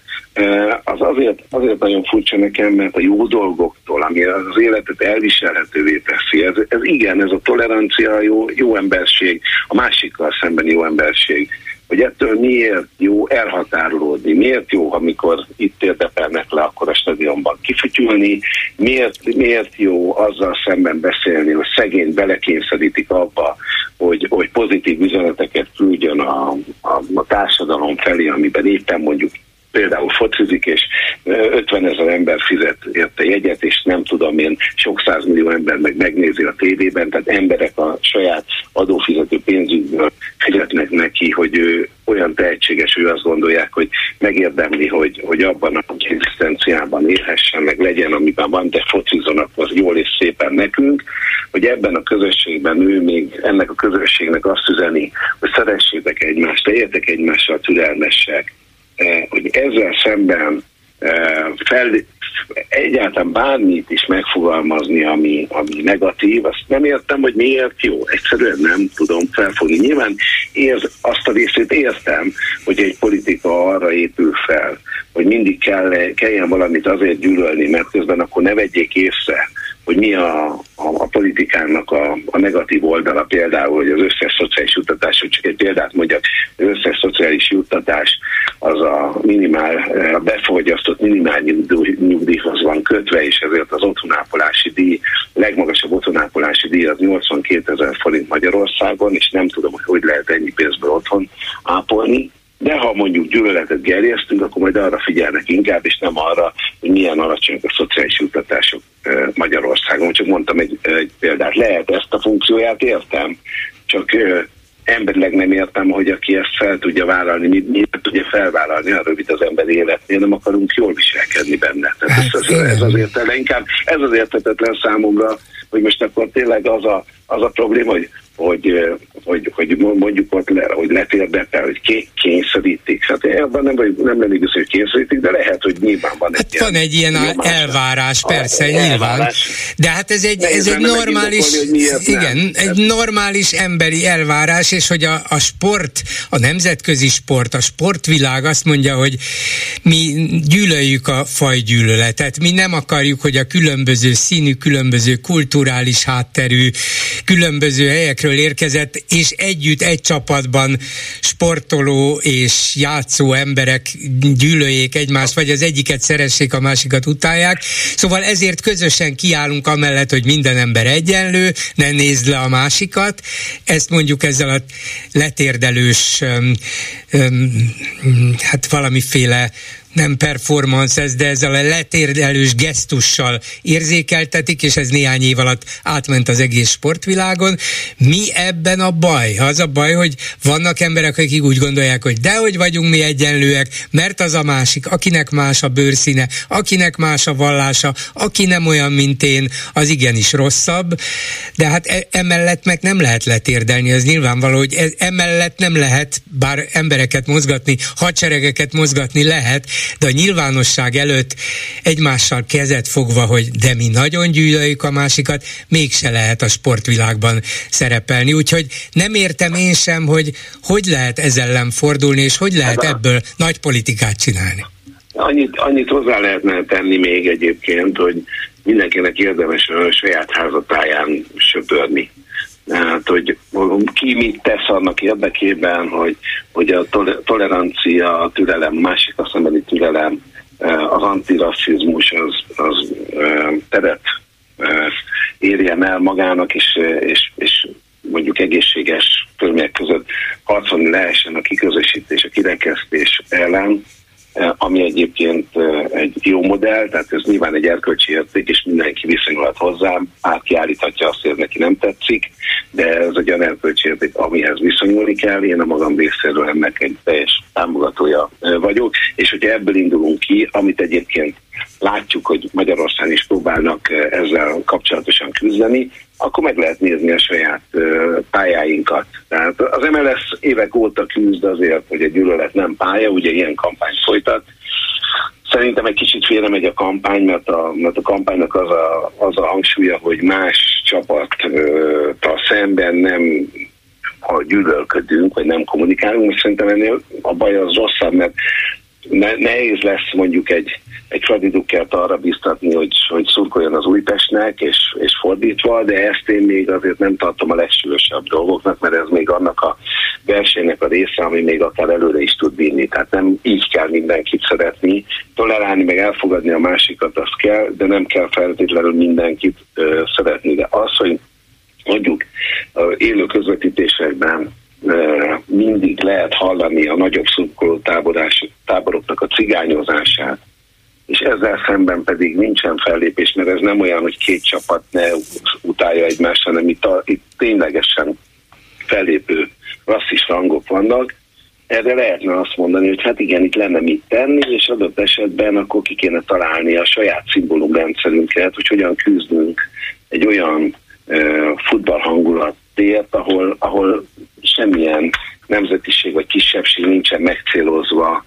az azért, azért nagyon furcsa nekem, mert a jó dolgoktól, ami az életet elviselhetővé teszi, ez, ez igen, ez a tolerancia, jó, jó emberség, a másikkal szemben jó emberség, hogy ettől miért jó elhatárolódni, miért jó, amikor itt érdepelnek le, akkor a stadionban kifütyülni, miért, miért jó azzal szemben beszélni, hogy szegény belekényszerítik abba, hogy, hogy pozitív üzeneteket küldjön a, a, a társadalom felé, amiben éppen mondjuk például focizik, és 50 ezer ember fizet érte jegyet, és nem tudom én, sok millió ember meg megnézi a tévében, tehát emberek a saját adófizető pénzükből fizetnek neki, hogy ő olyan tehetséges, hogy azt gondolják, hogy megérdemli, hogy, hogy abban a egzisztenciában élhessen, meg legyen, amiben van, de focizon, akkor jól és szépen nekünk, hogy ebben a közösségben ő még ennek a közösségnek azt üzeni, hogy szeressétek egymást, legyetek egymással türelmesek, hogy ezzel szemben eh, fel, egyáltalán bármit is megfogalmazni, ami, ami negatív, azt nem értem, hogy miért jó. Egyszerűen nem tudom felfogni. Nyilván érz, azt a részét értem, hogy egy politika arra épül fel, hogy mindig kell, kelljen valamit azért gyűlölni, mert közben akkor ne vegyék észre, hogy mi a, a, a politikán skálánnak a, a negatív oldala például, hogy az összes szociális juttatás, hogy csak egy példát mondjak, az összes szociális juttatás az a minimál, a befogyasztott minimál nyugdíjhoz van kötve, és ezért az otthonápolási díj, legmagasabb otthonápolási díj az 82 ezer forint Magyarországon, és nem tudom, hogy hogy lehet ennyi pénzből otthon ápolni, de ha mondjuk gyűlöletet gerjesztünk, akkor majd arra figyelnek inkább, és nem arra, hogy milyen alacsonyak a szociális juttatások Magyarországon. Csak mondtam egy, egy példát. Lehet ezt a funkcióját értem, csak emberileg nem értem, hogy aki ezt fel tudja vállalni, mi, mi tudja felvállalni a rövid az ember életnél, nem akarunk jól viselkedni benne. Tehát ez, ez, ez azért inkább, ez az értetetlen számomra, hogy most akkor tényleg az a, az a probléma, hogy hogy, hogy, hogy mondjuk ott le, hogy letérdetel, hogy kényszerítik. Hát ebben nem, vagy, nem lennék biztos, hogy kényszerítik, de lehet, hogy nyilván van egy hát ilyen... Van egy ilyen nyomás. elvárás, persze, a, nyilván. Elvárás. De hát ez egy, ez egy normális, igen, nem. egy normális emberi elvárás, és hogy a, a sport, a nemzetközi sport, a sportvilág azt mondja, hogy mi gyűlöljük a fajgyűlöletet, mi nem akarjuk, hogy a különböző színű, különböző kulturális hátterű, különböző helyekről helyekről érkezett, és együtt egy csapatban sportoló és játszó emberek gyűlöljék egymást, vagy az egyiket szeressék, a másikat utálják. Szóval ezért közösen kiállunk amellett, hogy minden ember egyenlő, ne nézd le a másikat. Ezt mondjuk ezzel a letérdelős, hát valamiféle nem performance ez, de ezzel a letérdelős gesztussal érzékeltetik, és ez néhány év alatt átment az egész sportvilágon. Mi ebben a baj? Az a baj, hogy vannak emberek, akik úgy gondolják, hogy dehogy vagyunk mi egyenlőek, mert az a másik, akinek más a bőrszíne, akinek más a vallása, aki nem olyan, mint én, az igenis rosszabb, de hát e- emellett meg nem lehet letérdelni, ez nyilvánvaló, hogy e- emellett nem lehet, bár embereket mozgatni, hadseregeket mozgatni lehet, de a nyilvánosság előtt egymással kezet fogva, hogy de mi nagyon gyűlöljük a másikat, mégse lehet a sportvilágban szerepelni. Úgyhogy nem értem én sem, hogy hogy lehet ezzel ellen fordulni, és hogy lehet hát ebből nagy politikát csinálni. Annyit, annyit hozzá lehetne tenni még egyébként, hogy mindenkinek érdemes a saját házatáján söpörni. Tehát, hogy ki mit tesz annak érdekében, hogy, hogy a tolerancia, a türelem, másik a szembeni türelem, eh, az antirasszizmus az, az eh, teret eh, érjen el magának, és, és, és mondjuk egészséges körülmények között harcolni lehessen a kiközösítés, a kirekesztés ellen, ami egyébként eh, egy jó modell, tehát ez nyilván egy erkölcsi érték, és mindenki viszonyulhat hozzám, átkiállíthatja azt, hogy neki nem tetszik, de ez egy olyan erkölcsi érték, amihez viszonyulni kell. Én a magam részéről ennek egy teljes támogatója eh, vagyok, és hogyha ebből indulunk ki, amit egyébként látjuk, hogy Magyarországon is próbálnak ezzel kapcsolatosan küzdeni, akkor meg lehet nézni a saját pályáinkat. Tehát az MLS évek óta küzd azért, hogy egy gyűlölet nem pálya, ugye ilyen kampány folytat. Szerintem egy kicsit félre megy a kampány, mert a, mert a kampánynak az a, az a hangsúlya, hogy más csapattal szemben nem ha gyűlölködünk, vagy nem kommunikálunk, szerintem ennél a baj az rosszabb, mert ne, nehéz lesz mondjuk egy, egy Fradi Dukkert arra biztatni, hogy, hogy szurkoljon az Újpestnek, és, és fordítva, de ezt én még azért nem tartom a legsúlyosabb dolgoknak, mert ez még annak a versenynek a része, ami még akár előre is tud vinni. Tehát nem így kell mindenkit szeretni, tolerálni, meg elfogadni a másikat, azt kell, de nem kell feltétlenül mindenkit ö, szeretni. De az, hogy mondjuk élő közvetítésekben mindig lehet hallani a nagyobb szurkoló táboroknak a cigányozását, és ezzel szemben pedig nincsen fellépés, mert ez nem olyan, hogy két csapat ne utálja egymást, hanem itt, a, itt ténylegesen fellépő rasszista hangok vannak. Erre lehetne azt mondani, hogy hát igen, itt lenne mit tenni, és adott esetben akkor ki kéne találni a saját szimbólumrendszerünket, hogy hogyan küzdünk egy olyan uh, futballhangulatért, ahol, ahol semmilyen nemzetiség vagy kisebbség nincsen megcélozva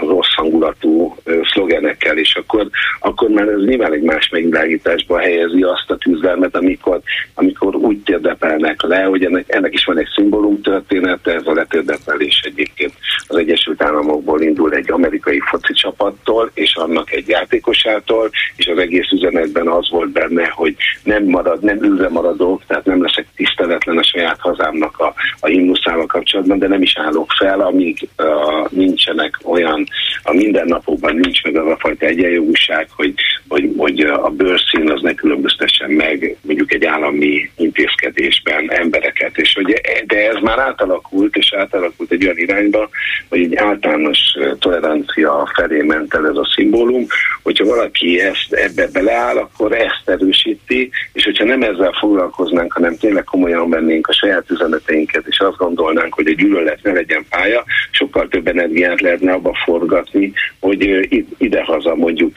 rossz hangulatú szlogenekkel, és akkor, akkor már ez nyilván egy más megvilágításba helyezi azt a küzdelmet, amikor, amikor úgy térdepelnek le, hogy ennek, ennek is van egy szimbólum története, ez a letérdepelés egyébként az Egyesült Államokból indul egy amerikai foci csapattól, és annak egy játékosától, és az egész üzenetben az volt benne, hogy nem marad, nem ülve maradok, tehát nem leszek tiszteletlen a saját hazámnak a, a himnuszával kapcsolatban, de nem is állok fel, amíg uh, nincsenek olyan, a mindennapokban nincs meg az a fajta egyenjogúság, hogy, hogy, hogy a bőrszín az ne különböztessen meg mondjuk egy állami intézkedésben embereket, és hogy de ez már átalakult, és átalakult egy olyan irányba, hogy egy általános tolerancia felé ment el ez a szimbólum, hogyha valaki ezt ebbe beleáll, akkor ezt erősíti, és hogyha nem ezzel foglalkoznánk, hanem tényleg komolyan vennénk a saját üzeneteinket, és azt gondolnánk, hogy a gyűlölet ne legyen pálya, sokkal több energiát lehetne abba forgatni, hogy idehaza mondjuk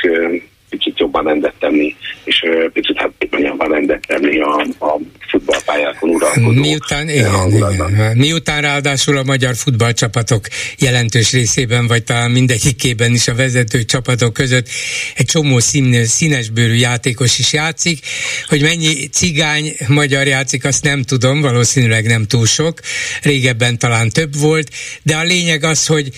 picit jobban rendet tenni, és picit hát jobban rendet tenni a, a futballpályákon uralkodó. Miután, igen, igen. Miután ráadásul a magyar futballcsapatok jelentős részében, vagy talán mindegyikében is a vezető csapatok között egy csomó szín, színesbőrű játékos is játszik, hogy mennyi cigány magyar játszik, azt nem tudom, valószínűleg nem túl sok, régebben talán több volt, de a lényeg az, hogy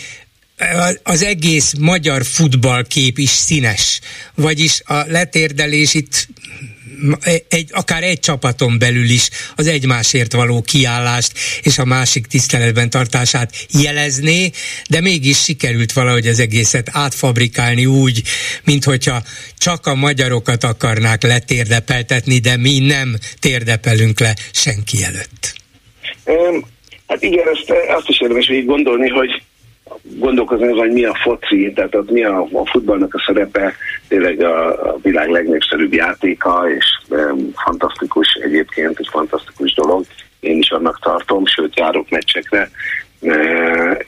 az egész magyar futballkép is színes. Vagyis a letérdelés itt egy, akár egy csapaton belül is az egymásért való kiállást és a másik tiszteletben tartását jelezné, de mégis sikerült valahogy az egészet átfabrikálni úgy, mint hogyha csak a magyarokat akarnák letérdepeltetni, de mi nem térdepelünk le senki előtt. Hát igen, ezt, azt is érdemes így gondolni, hogy gondolkozni azon, hogy mi a foci, tehát ott mi a, a futballnak a szerepe, tényleg a, a világ legnépszerűbb játéka, és e, fantasztikus egyébként, egy fantasztikus dolog. Én is annak tartom, sőt járok meccsekre e,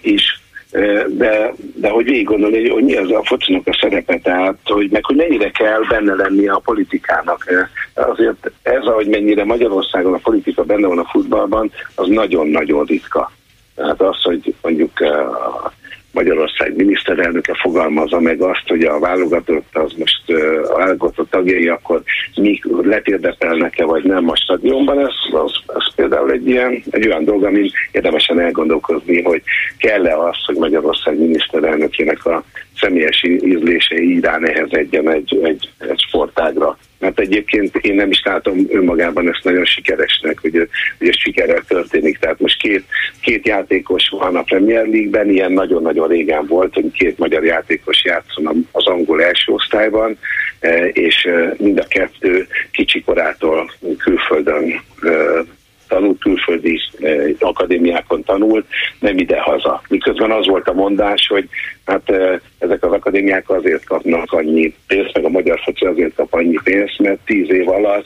is. E, de, de hogy végig gondolni, hogy mi az a focinak a szerepe, tehát hogy meg hogy mennyire kell benne lennie a politikának. E, azért ez, ahogy mennyire Magyarországon a politika benne van a futballban, az nagyon-nagyon ritka. Tehát az, hogy mondjuk a Magyarország miniszterelnöke fogalmazza meg azt, hogy a válogatott az most a válogatott tagjai akkor mi letérdepelnek-e vagy nem a stadionban, ez, az, az például egy ilyen, egy olyan dolog, amin érdemesen elgondolkozni, hogy kell-e az, hogy Magyarország miniszterelnökének a személyes ízlései irán nehezedjen egy, egy, egy sportágra mert egyébként én nem is látom önmagában ezt nagyon sikeresnek, hogy, hogy ez sikerrel történik. Tehát most két, két játékos van a Premier League-ben, ilyen nagyon-nagyon régen volt, hogy két magyar játékos játszon az angol első osztályban, e, és e, mind a kettő kicsikorától külföldön e, tanult, külföldi eh, akadémiákon tanult, nem ide-haza. Miközben az volt a mondás, hogy hát eh, ezek az akadémiák azért kapnak annyi pénzt, meg a magyar foci azért kap annyi pénzt, mert tíz év alatt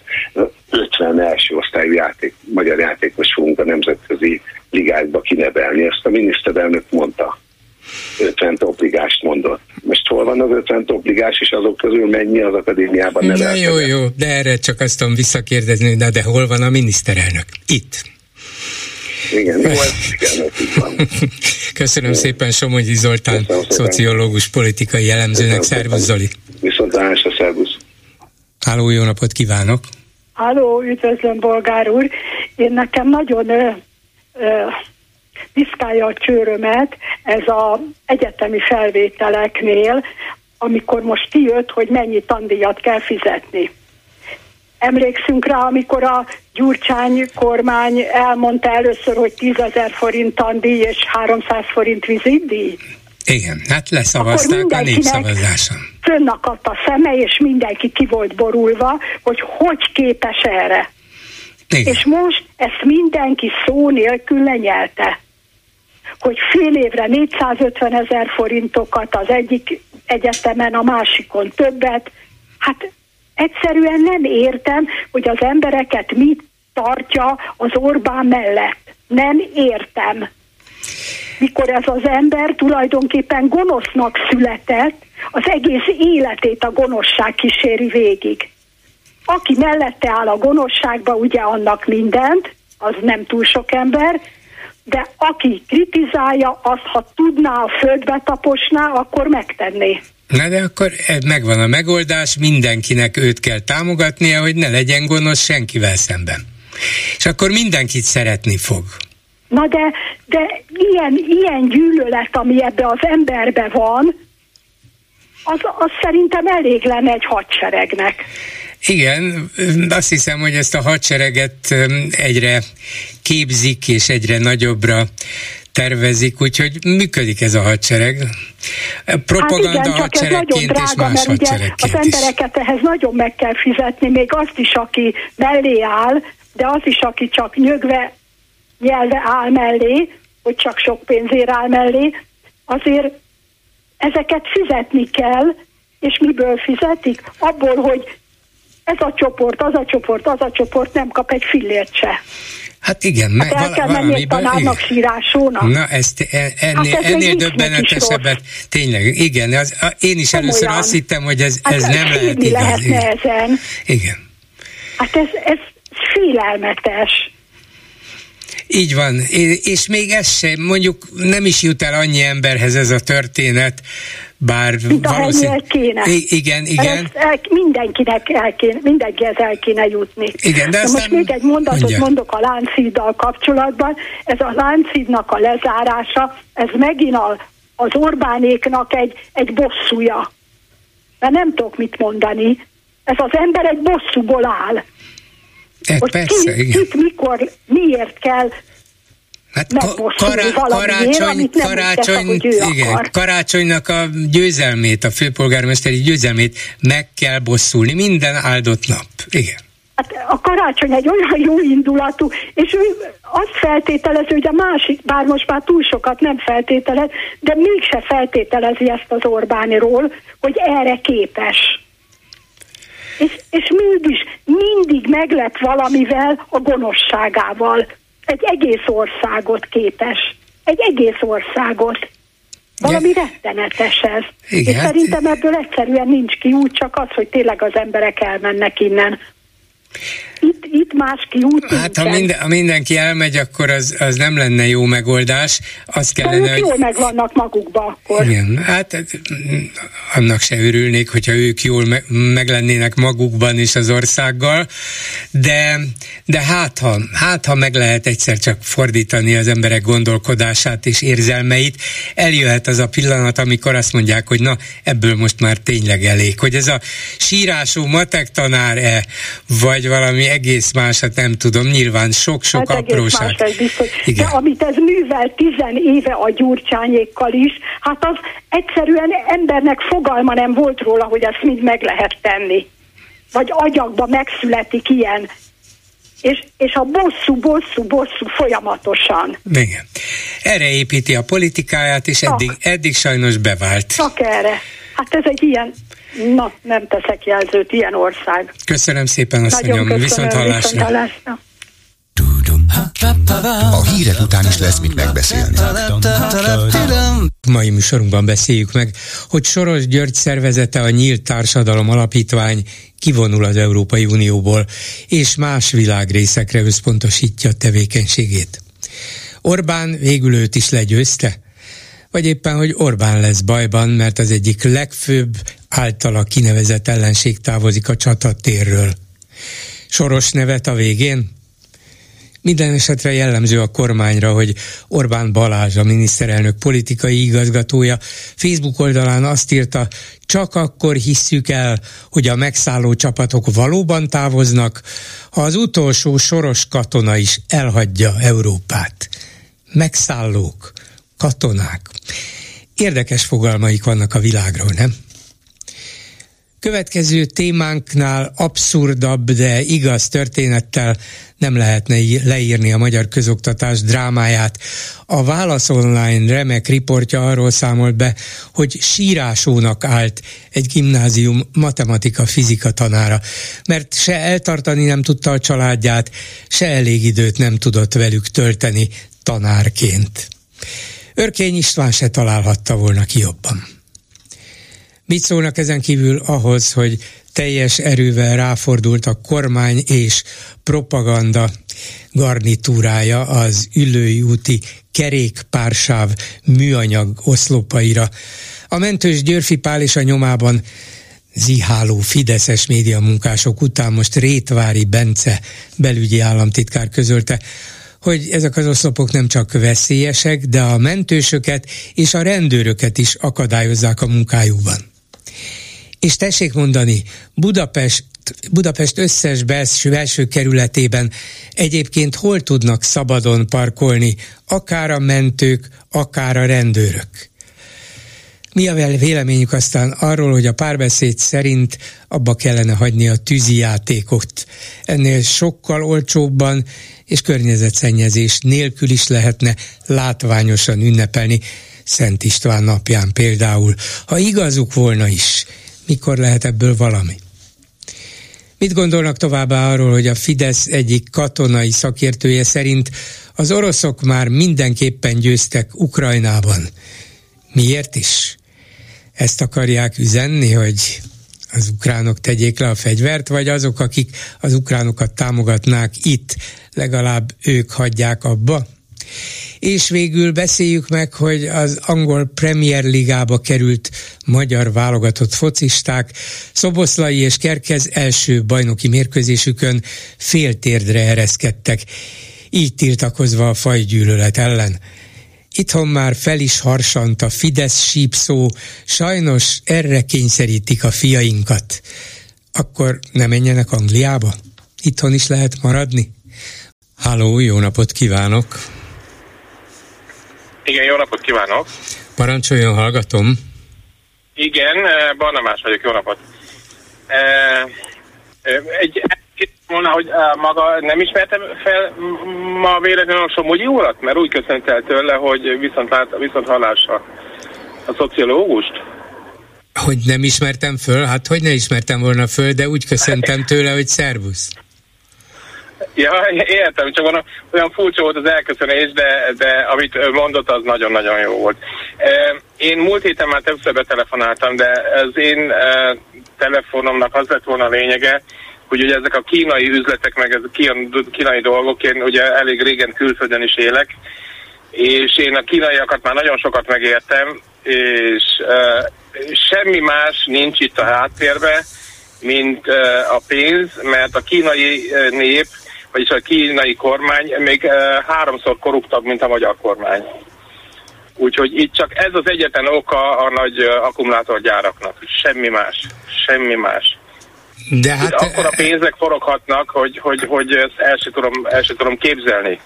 50 első osztályú játék, magyar játékos fogunk a nemzetközi ligákba kinevelni. Ezt a miniszterelnök mondta. 50 topligást mondott. Most hol van az 50 topligás, és azok közül mennyi az akadémiában Na jó, jó, de erre csak azt tudom visszakérdezni, de, de hol van a miniszterelnök? Itt. Igen, jó, ez igen, Köszönöm jó. szépen Somogyi Zoltán, Köszönöm szociológus, politikai jellemzőnek. Szervusz Zoli! Viszont a szervusz! Háló, jó napot kívánok! Háló, üdvözlöm, bolgár úr! Én nekem nagyon ö, ö, piszkálja a csőrömet ez az egyetemi felvételeknél, amikor most kijött, hogy mennyi tandíjat kell fizetni. Emlékszünk rá, amikor a Gyurcsány kormány elmondta először, hogy 10 ezer forint tandíj és 300 forint vizitdíj? Igen, hát leszavazták a népszavazáson. Fönnakadt a szeme, és mindenki ki volt borulva, hogy hogy képes erre. Igen. És most ezt mindenki szó nélkül lenyelte hogy fél évre 450 ezer forintokat az egyik egyetemen, a másikon többet. Hát egyszerűen nem értem, hogy az embereket mit tartja az Orbán mellett. Nem értem. Mikor ez az ember tulajdonképpen gonosznak született, az egész életét a gonoszság kíséri végig. Aki mellette áll a gonoszságba, ugye annak mindent, az nem túl sok ember, de aki kritizálja, azt ha tudná, a földbe taposná, akkor megtenné. Na de akkor megvan a megoldás, mindenkinek őt kell támogatnia, hogy ne legyen gonosz senkivel szemben. És akkor mindenkit szeretni fog. Na de, de ilyen, ilyen gyűlölet, ami ebbe az emberbe van, az, az szerintem elég lenne egy hadseregnek. Igen, azt hiszem, hogy ezt a hadsereget egyre képzik és egyre nagyobbra tervezik, úgyhogy működik ez a hadsereg. Propaganda hát igen, hadseregként és más hadseregként Az embereket ehhez nagyon meg kell fizetni, még azt is, aki mellé áll, de az is, aki csak nyögve, nyelve áll mellé, hogy csak sok pénzért áll mellé, azért ezeket fizetni kell, és miből fizetik? Abból, hogy ez a csoport, az a csoport, az a csoport nem kap egy fillért se. Hát igen, hát el kell menni tanárnak sírásónak. Na, ezt, e, ennél, hát ez ennél döbbenetesebbet, tényleg, igen, az, a, én is először Komolyan. azt hittem, hogy ez, hát ez hát nem lehet igaz. lehetne igen. ezen. Igen. Hát ez, ez félelmetes. Így van, és még ez sem, mondjuk nem is jut el annyi emberhez ez a történet, bár valószínűleg... kéne. I- igen, igen. el, mindenkinek el kéne, mindenkihez el kéne jutni. Igen, de, de most még egy mondatot mondja. mondok a Lánchíddal kapcsolatban. Ez a Lánchídnak a lezárása, ez megint a, az Orbánéknak egy, egy bosszúja. Mert nem tudok mit mondani. Ez az ember egy bosszúból áll. Hogy persze, ki, igen. kit, mikor, miért kell Hát kará- karácsony, karácsony, igen, akar. karácsonynak a győzelmét, a főpolgármesteri győzelmét meg kell bosszulni minden áldott nap. Igen. Hát a karácsony egy olyan jó indulatú, és ő azt feltételezi, hogy a másik, bár most már túl sokat nem feltételez, de mégse feltételezi ezt az Orbánról, hogy erre képes. És, és mégis mindig meglep valamivel a gonoszságával egy egész országot képes. Egy egész országot. Valami Igen. rettenetes ez. Igen. És szerintem ebből egyszerűen nincs kiút, csak az, hogy tényleg az emberek elmennek innen itt, itt más kiút Hát ha, minden, ha mindenki elmegy, akkor az, az nem lenne jó megoldás. Azt kellene, hogy... jól meg vannak magukba akkor. Igen, hát annak se örülnék, hogyha ők jól me, meg lennének magukban és az országgal, de, de hát ha, hát ha meg lehet egyszer csak fordítani az emberek gondolkodását és érzelmeit, eljöhet az a pillanat, amikor azt mondják, hogy na, ebből most már tényleg elég. Hogy ez a sírású matek tanár-e, vagy valami egész másat nem tudom, nyilván sok-sok hát apróság. Más, biztos. Igen. De amit ez művel tizen éve a gyurcsányékkal is, hát az egyszerűen embernek fogalma nem volt róla, hogy ezt mind meg lehet tenni. Vagy agyakba megszületik ilyen és, és a bosszú, bosszú, bosszú folyamatosan. Igen. Erre építi a politikáját, és eddig, eddig sajnos bevált. Csak erre. Hát ez egy ilyen Na, nem teszek jelzőt, ilyen ország. Köszönöm szépen, azt mondjam, viszont hallásra. Viszont hallásra. A hírek után is lesz mit megbeszélni. Mai műsorunkban beszéljük meg, hogy Soros György szervezete a Nyílt Társadalom Alapítvány kivonul az Európai Unióból, és más világrészekre összpontosítja tevékenységét. Orbán végül őt is legyőzte? Vagy éppen, hogy Orbán lesz bajban, mert az egyik legfőbb általa kinevezett ellenség távozik a csatatérről. Soros nevet a végén? Minden esetre jellemző a kormányra, hogy Orbán Balázs, a miniszterelnök politikai igazgatója Facebook oldalán azt írta, csak akkor hisszük el, hogy a megszálló csapatok valóban távoznak, ha az utolsó soros katona is elhagyja Európát. Megszállók, katonák. Érdekes fogalmaik vannak a világról, nem? Következő témánknál abszurdabb, de igaz történettel nem lehetne leírni a magyar közoktatás drámáját. A Válasz Online remek riportja arról számolt be, hogy sírásónak állt egy gimnázium matematika-fizika tanára, mert se eltartani nem tudta a családját, se elég időt nem tudott velük tölteni tanárként. Örkény István se találhatta volna ki jobban. Mit szólnak ezen kívül ahhoz, hogy teljes erővel ráfordult a kormány és propaganda garnitúrája az ülői úti kerékpársáv műanyag oszlopaira. A mentős Györfi Pál és a nyomában ziháló fideszes média munkások után most Rétvári Bence belügyi államtitkár közölte, hogy ezek az oszlopok nem csak veszélyesek, de a mentősöket és a rendőröket is akadályozzák a munkájukban. És tessék mondani, Budapest Budapest összes belső, belső kerületében egyébként hol tudnak szabadon parkolni, akár a mentők, akár a rendőrök. Mi a véleményük aztán arról, hogy a párbeszéd szerint abba kellene hagyni a tűzi játékot. Ennél sokkal olcsóbban és környezetszennyezés nélkül is lehetne látványosan ünnepelni Szent István napján például. Ha igazuk volna is, mikor lehet ebből valami? Mit gondolnak továbbá arról, hogy a Fidesz egyik katonai szakértője szerint az oroszok már mindenképpen győztek Ukrajnában? Miért is? Ezt akarják üzenni, hogy az ukránok tegyék le a fegyvert, vagy azok, akik az ukránokat támogatnák itt, legalább ők hagyják abba? És végül beszéljük meg, hogy az angol Premier Ligába került magyar válogatott focisták Szoboszlai és Kerkez első bajnoki mérkőzésükön féltérdre ereszkedtek, így tiltakozva a fajgyűlölet ellen. Itthon már fel is harsant a Fidesz sípszó, sajnos erre kényszerítik a fiainkat. Akkor ne menjenek Angliába? Itthon is lehet maradni? Háló, jó napot kívánok! Igen, jó napot kívánok! Parancsoljon, hallgatom! Igen, eh, Barnamás vagyok, jó napot! Eh, eh, egy volna, hogy maga nem ismertem fel ma véletlenül a Somogyi urat? Mert úgy köszönt el tőle, hogy viszont, lát, viszont hallásra a szociológust. Hogy nem ismertem föl? Hát hogy ne ismertem volna föl, de úgy köszöntem tőle, hogy szervusz. Ja, értem, csak van, olyan furcsa volt az elköszönés, de, de amit mondott, az nagyon-nagyon jó volt. Én múlt héten már többször betelefonáltam, de az én telefonomnak az lett volna a lényege, hogy ugye ezek a kínai üzletek, meg ez a kínai dolgok, én ugye elég régen külföldön is élek, és én a kínaiakat már nagyon sokat megértem, és uh, semmi más nincs itt a háttérbe, mint uh, a pénz, mert a kínai nép vagyis a kínai kormány még uh, háromszor korruptabb, mint a magyar kormány. Úgyhogy itt csak ez az egyetlen oka a nagy uh, akkumulátorgyáraknak. Semmi más. Semmi más. De hát... Itt akkor a pénzek foroghatnak, hogy, hogy, hogy ezt el sem tudom, el sem tudom képzelni.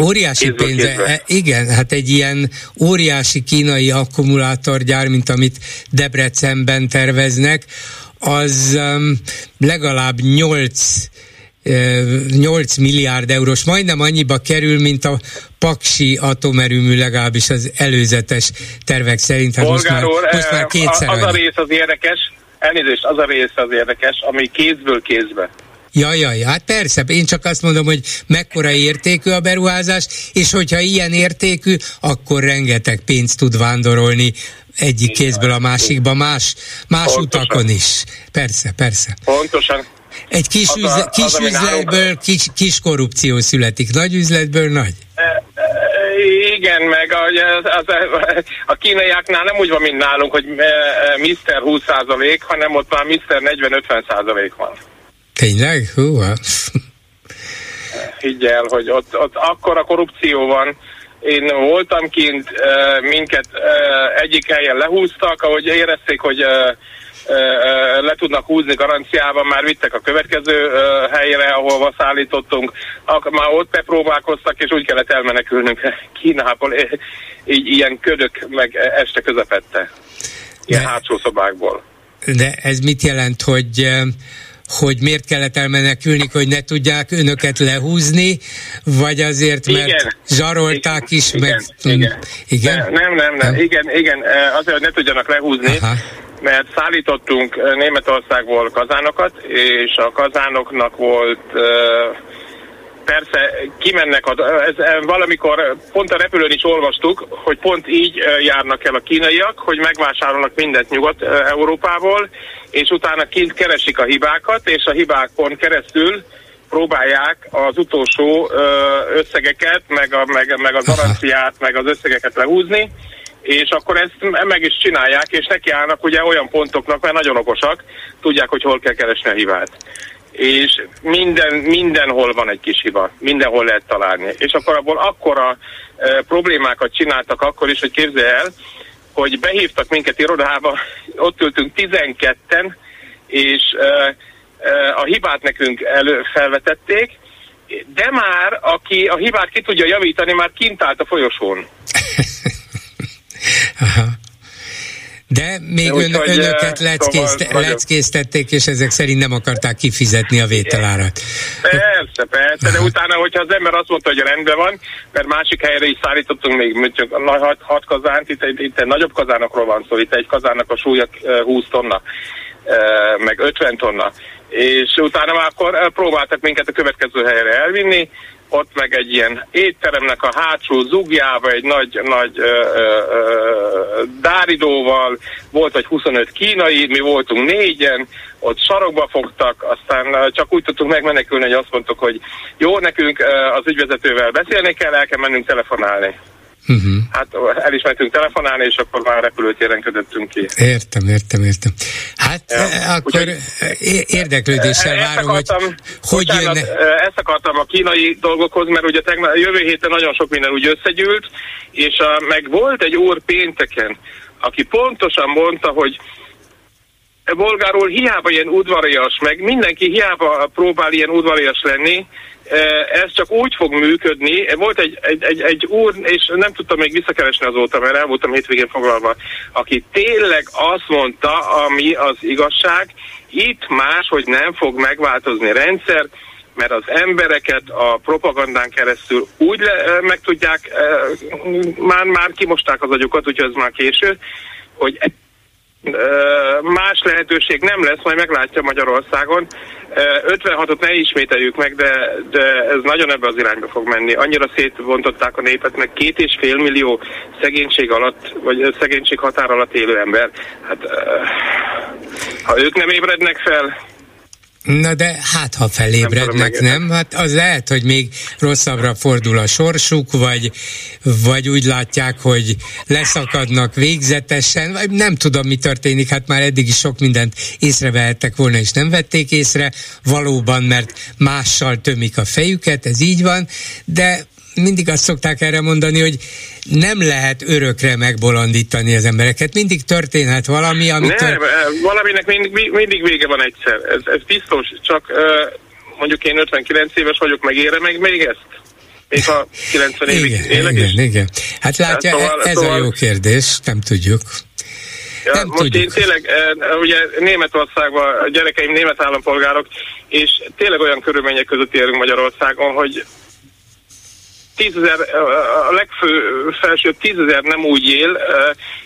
Óriási pénze, e, igen, hát egy ilyen óriási kínai akkumulátorgyár, mint amit Debrecenben terveznek, az um, legalább 8 8 milliárd eurós, majdnem annyiba kerül, mint a Paksi atomerőmű legalábbis az előzetes tervek szerint. Hát most már, úr, most már kétszer az a rész az érdekes, elnézést, az a rész az érdekes, ami kézből kézbe. Jaj, jaj, hát persze, én csak azt mondom, hogy mekkora értékű a beruházás, és hogyha ilyen értékű, akkor rengeteg pénzt tud vándorolni egyik kézből a másikba, más, más utakon is. Persze, persze. Pontosan. Egy kis, az üzle, a, kis az, üzletből kis, kis korrupció születik, nagy üzletből nagy. E, e, igen, meg a, az, az, a kínaiaknál nem úgy van, mint nálunk, hogy e, Mr. 20 hanem ott már Mr. 40-50 van. Tényleg? Hú, Higgy el, hogy ott, ott akkora korrupció van, én voltam kint, minket egyik helyen lehúztak, ahogy érezték, hogy le tudnak húzni garanciában, már vittek a következő helyre, ahol szállítottunk, már ott bepróbálkoztak, és úgy kellett elmenekülnünk. Kínából, így ilyen ködök meg este közepette, ilyen de, hátsó szobákból. De ez mit jelent, hogy hogy miért kellett elmenekülni, hogy ne tudják önöket lehúzni, vagy azért, mert igen, zsarolták igen, is, igen, meg... Igen, igen. Nem, nem, nem, nem, igen, igen, azért, hogy ne tudjanak lehúzni, Aha mert szállítottunk Németországból kazánokat, és a kazánoknak volt persze kimennek, ez, ez valamikor pont a repülőn is olvastuk, hogy pont így járnak el a kínaiak, hogy megvásárolnak mindent Nyugat-Európából, és utána kint keresik a hibákat, és a hibákon keresztül próbálják az utolsó összegeket, meg a, meg, meg a garanciát, meg az összegeket lehúzni, és akkor ezt meg is csinálják, és nekiállnak ugye olyan pontoknak, mert nagyon okosak, tudják, hogy hol kell keresni a hibát. És minden, mindenhol van egy kis hiba, mindenhol lehet találni. És akkor abból akkora e, problémákat csináltak akkor is, hogy képzelj el, hogy behívtak minket irodába, ott ültünk 12-en, és e, e, a hibát nekünk elő felvetették, de már aki a hibát ki tudja javítani, már kint állt a folyosón. De még De ön, úgy, önöket leckészte, szóval leckésztették, és ezek szerint nem akarták kifizetni a vételárat. Persze, persze, de utána, hogyha az ember azt mondta, hogy rendben van, mert másik helyre is szállítottunk még mondjuk hat, hat kazánt, itt, itt, itt egy nagyobb kazánokról van szó, itt egy kazánnak a súlya 20 tonna, meg 50 tonna. És utána már akkor próbáltak minket a következő helyre elvinni, ott meg egy ilyen étteremnek a hátsó zugjába egy nagy, nagy ö, ö, dáridóval, volt egy 25 kínai, mi voltunk négyen, ott sarokba fogtak, aztán csak úgy tudtunk megmenekülni, hogy azt mondtuk, hogy jó, nekünk az ügyvezetővel beszélni kell, el kell mennünk telefonálni. Uh-huh. Hát el is mentünk telefonálni, és akkor már repülőtéren ködöttünk ki. Értem, értem, értem. Hát ja. Eh, akkor Úgyhogy, érdeklődéssel várom, akartam, hogy hogy jönne. Eh, ezt akartam a kínai dolgokhoz, mert ugye tegnap, jövő héten nagyon sok minden úgy összegyűlt, és a, meg volt egy úr pénteken, aki pontosan mondta, hogy bolgáról hiába ilyen udvarias, meg mindenki hiába próbál ilyen udvarias lenni, ez csak úgy fog működni. Volt egy, egy, egy, egy úr, és nem tudtam még visszakeresni azóta, mert el voltam hétvégén foglalva, aki tényleg azt mondta, ami az igazság, itt más, hogy nem fog megváltozni rendszer, mert az embereket a propagandán keresztül úgy le, meg tudják, már, már kimosták az agyukat, úgyhogy ez már késő, hogy más lehetőség nem lesz, majd meglátja Magyarországon. 56-ot ne ismételjük meg, de, de ez nagyon ebbe az irányba fog menni. Annyira szétvontották a népet, meg két és fél millió szegénység alatt, vagy szegénység határ alatt élő ember. Hát ha ők nem ébrednek fel, Na de hát, ha felébrednek, nem, nem? Hát az lehet, hogy még rosszabbra fordul a sorsuk, vagy, vagy úgy látják, hogy leszakadnak végzetesen, vagy nem tudom, mi történik, hát már eddig is sok mindent észrevehettek volna, és nem vették észre, valóban, mert mással tömik a fejüket, ez így van, de mindig azt szokták erre mondani, hogy nem lehet örökre megbolondítani az embereket. Mindig történhet valami, amit... Nem, valaminek mindig, mindig vége van egyszer. Ez, ez biztos, csak mondjuk én 59 éves vagyok, megére meg még ezt? Még ha 90 évig igen, élek igen, is? igen. Hát látja, szóval, ez szóval... a jó kérdés, nem tudjuk. Ja, nem most tudjuk. én tényleg, ugye Németországban, a gyerekeim német állampolgárok, és tényleg olyan körülmények között élünk Magyarországon, hogy tízezer, a legfő felső tízezer nem úgy él,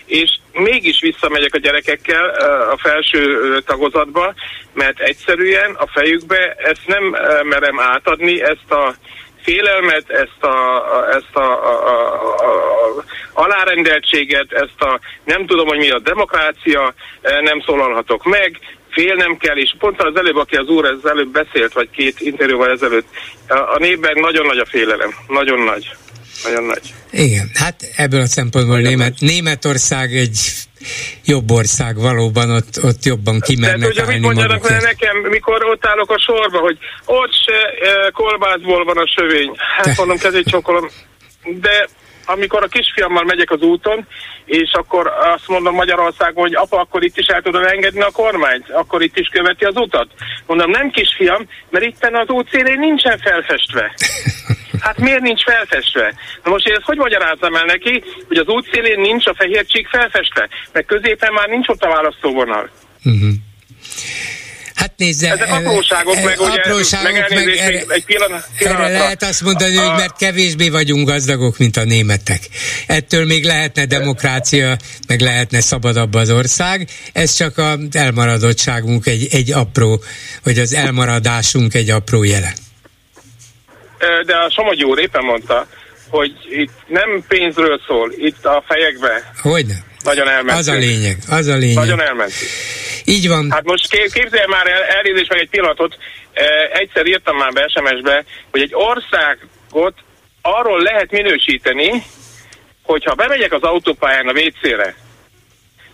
és mégis visszamegyek a gyerekekkel a felső tagozatba, mert egyszerűen a fejükbe ezt nem merem átadni, ezt a félelmet, ezt a, ezt a, a, a, a alárendeltséget, ezt a nem tudom, hogy mi a demokrácia, nem szólalhatok meg, félnem kell, és pont az előbb, aki az úr ez előbb beszélt, vagy két interjúval ezelőtt, a, a népben nagyon nagy a félelem, nagyon nagy. Nagyon nagy. Igen, hát ebből a szempontból Német, Németország egy jobb ország valóban, ott, ott jobban kimernek Tehát, ugye, mit mondjanak nekem, mikor ott állok a sorba, hogy ott se e, kolbászból van a sövény. Hát Te... mondom, kezét csokolom. De amikor a kisfiammal megyek az úton, és akkor azt mondom Magyarországon, hogy apa, akkor itt is el tudod engedni a kormányt, akkor itt is követi az utat. Mondom, nem kisfiam, mert itten az út szélén nincsen felfestve. Hát miért nincs felfestve? Na most én ezt hogy magyarázzam el neki, hogy az út szélén nincs a fehér csík felfestve, mert középen már nincs ott a választóvonal. Uh-huh. Hát nézze, Ezek apróságok, e, meg ugye, apróságok, meg, meg erre, egy pillanat, erre lehet azt mondani, a, hogy mert kevésbé vagyunk gazdagok, mint a németek. Ettől még lehetne demokrácia, meg lehetne szabadabb az ország. Ez csak az elmaradottságunk egy, egy apró, vagy az elmaradásunk egy apró jele. de a Somogyi úr éppen mondta, hogy itt nem pénzről szól, itt a fejekbe. Hogyne? Nagyon elment. Az a lényeg, az a lényeg. Nagyon elment. Így van. Hát most képzelj már el, elnézést meg egy pillanatot, egyszer írtam már be SMS-be, hogy egy országot arról lehet minősíteni, hogyha bemegyek az autópályán a WC-re,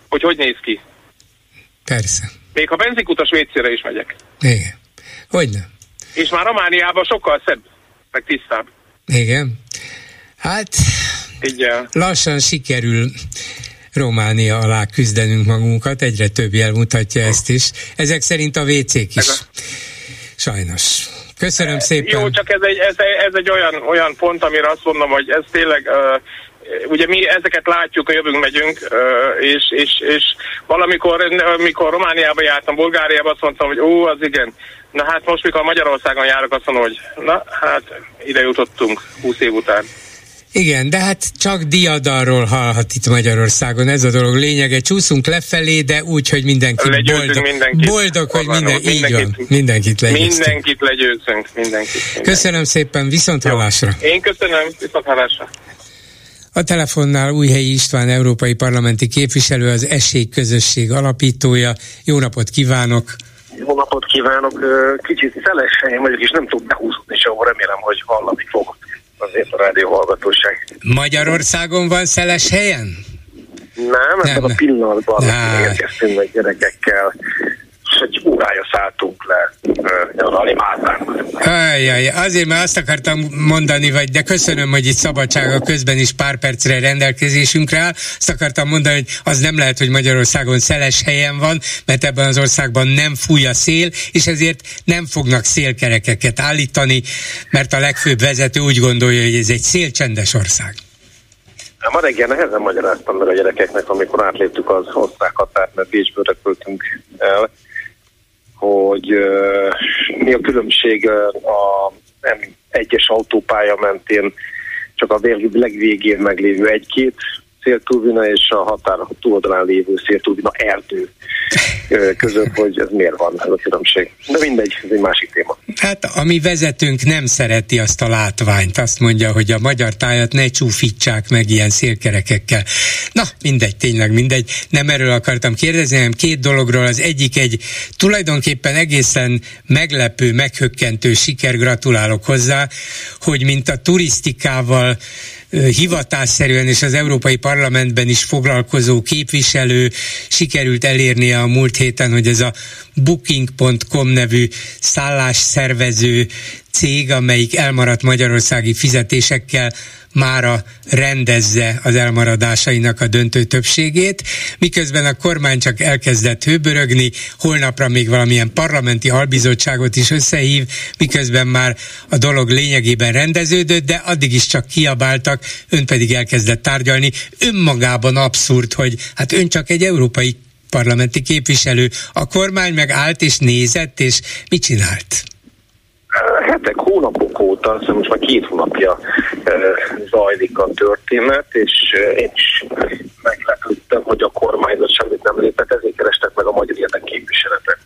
hogy hogy néz ki. Persze. Még ha benzikutas WC-re is megyek. Igen. Hogyne. És már Romániában sokkal szebb, meg tisztább. Igen. Hát Igen. lassan sikerül Románia alá küzdenünk magunkat, egyre több jel mutatja ezt is. Ezek szerint a WC-k is. Sajnos. Köszönöm szépen. Jó, csak ez egy, ez, ez egy olyan, olyan pont, amire azt mondom, hogy ez tényleg uh, ugye mi ezeket látjuk, a jövünk megyünk, és, és, és valamikor, amikor Romániába jártam, Bulgáriába azt mondtam, hogy ó, az igen. Na hát most, mikor Magyarországon járok, azt mondom, hogy na hát ide jutottunk 20 év után. Igen, de hát csak diadalról hallhat itt Magyarországon, ez a dolog lényege. Csúszunk lefelé, de úgy, hogy mindenki Legyőzünk boldog. mindenkit. Boldog, hogy minden, Mindenkit. így van. Mindenkit legyőztünk. Mindenkit legyőzünk, mindenkit. mindenkit. Köszönöm szépen, viszont hallásra. Én köszönöm, viszont hallásra. A telefonnál Újhelyi István európai parlamenti képviselő, az Esélyközösség alapítója. Jó napot kívánok! Jó napot kívánok! Kicsit szeles helyem vagyok, és nem tudok behúzni sehol, remélem, hogy hallani fog azért a rádió hallgatóság. Magyarországon van szeles helyen? Nem, ebben Nem. a pillanatban Á. érkeztünk meg gyerekekkel, és egy órája szálltunk le nyaralni Máltán. Azért már azt akartam mondani, vagy de köszönöm, hogy itt szabadsága közben is pár percre rendelkezésünkre áll. Azt akartam mondani, hogy az nem lehet, hogy Magyarországon szeles helyen van, mert ebben az országban nem fúj a szél, és ezért nem fognak szélkerekeket állítani, mert a legfőbb vezető úgy gondolja, hogy ez egy szélcsendes ország. Hát Ma reggel nehezen magyaráztam meg a gyerekeknek, amikor átléptük az osztrák határt, mert Bécsből repültünk el, hogy mi a különbség a nem egyes autópálya mentén csak a vég- legvégén meglévő egy-két széltúlvina és a határ túloldalán lévő széltúlvina erdő között, hogy ez miért van ez a különbség. De mindegy, ez egy másik téma. Hát a mi vezetőnk nem szereti azt a látványt, azt mondja, hogy a magyar tájat ne csúfítsák meg ilyen szélkerekekkel. Na, mindegy, tényleg mindegy. Nem erről akartam kérdezni, hanem két dologról. Az egyik egy tulajdonképpen egészen meglepő, meghökkentő siker, gratulálok hozzá, hogy mint a turisztikával hivatásszerűen és az Európai Parlamentben is foglalkozó képviselő sikerült elérnie a múlt héten, hogy ez a booking.com nevű szállásszervező cég, amelyik elmaradt magyarországi fizetésekkel mára rendezze az elmaradásainak a döntő többségét, miközben a kormány csak elkezdett hőbörögni, holnapra még valamilyen parlamenti albizottságot is összehív, miközben már a dolog lényegében rendeződött, de addig is csak kiabáltak, ön pedig elkezdett tárgyalni. Önmagában abszurd, hogy hát ön csak egy európai parlamenti képviselő, a kormány meg állt és nézett, és mit csinált? Hetek, hónapok óta, azt most már két hónapja ö, zajlik a történet, és ö, én is meglepődtem, hogy a kormányzat semmit nem lépett, ezért kerestek meg a magyar érdekképviseletet.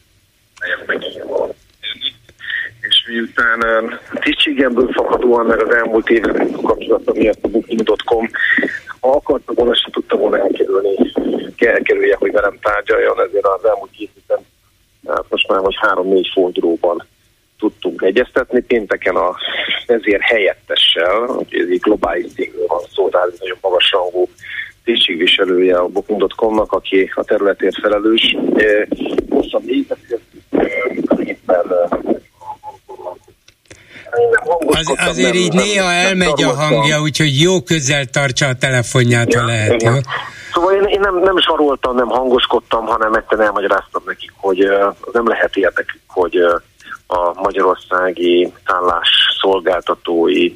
És miután ö, tisztségemből fakadóan, meg az elmúlt években kapcsolatban miatt a booking.com, ha akartam volna, sem tudta volna elkerülni, elkerülje, hogy velem tárgyaljon, ezért az elmúlt két héten hát most már vagy három-négy fordulóban tudtunk egyeztetni. Pénteken a ezért helyettessel, hogy ez egy globális cégről van szó, tehát nagyon magas rangú tisztségviselője a Booking.com-nak, aki a területért felelős. Hosszabb éppen Az, azért így néha elmegy a hangja, úgyhogy jó közel tartsa a telefonját, ha lehet. Jó? Szóval én, én nem, nem saroltam, nem hangoskodtam, hanem egyszerűen elmagyaráztam nekik, hogy uh, nem lehet érdekük, hogy uh, a magyarországi szolgáltatói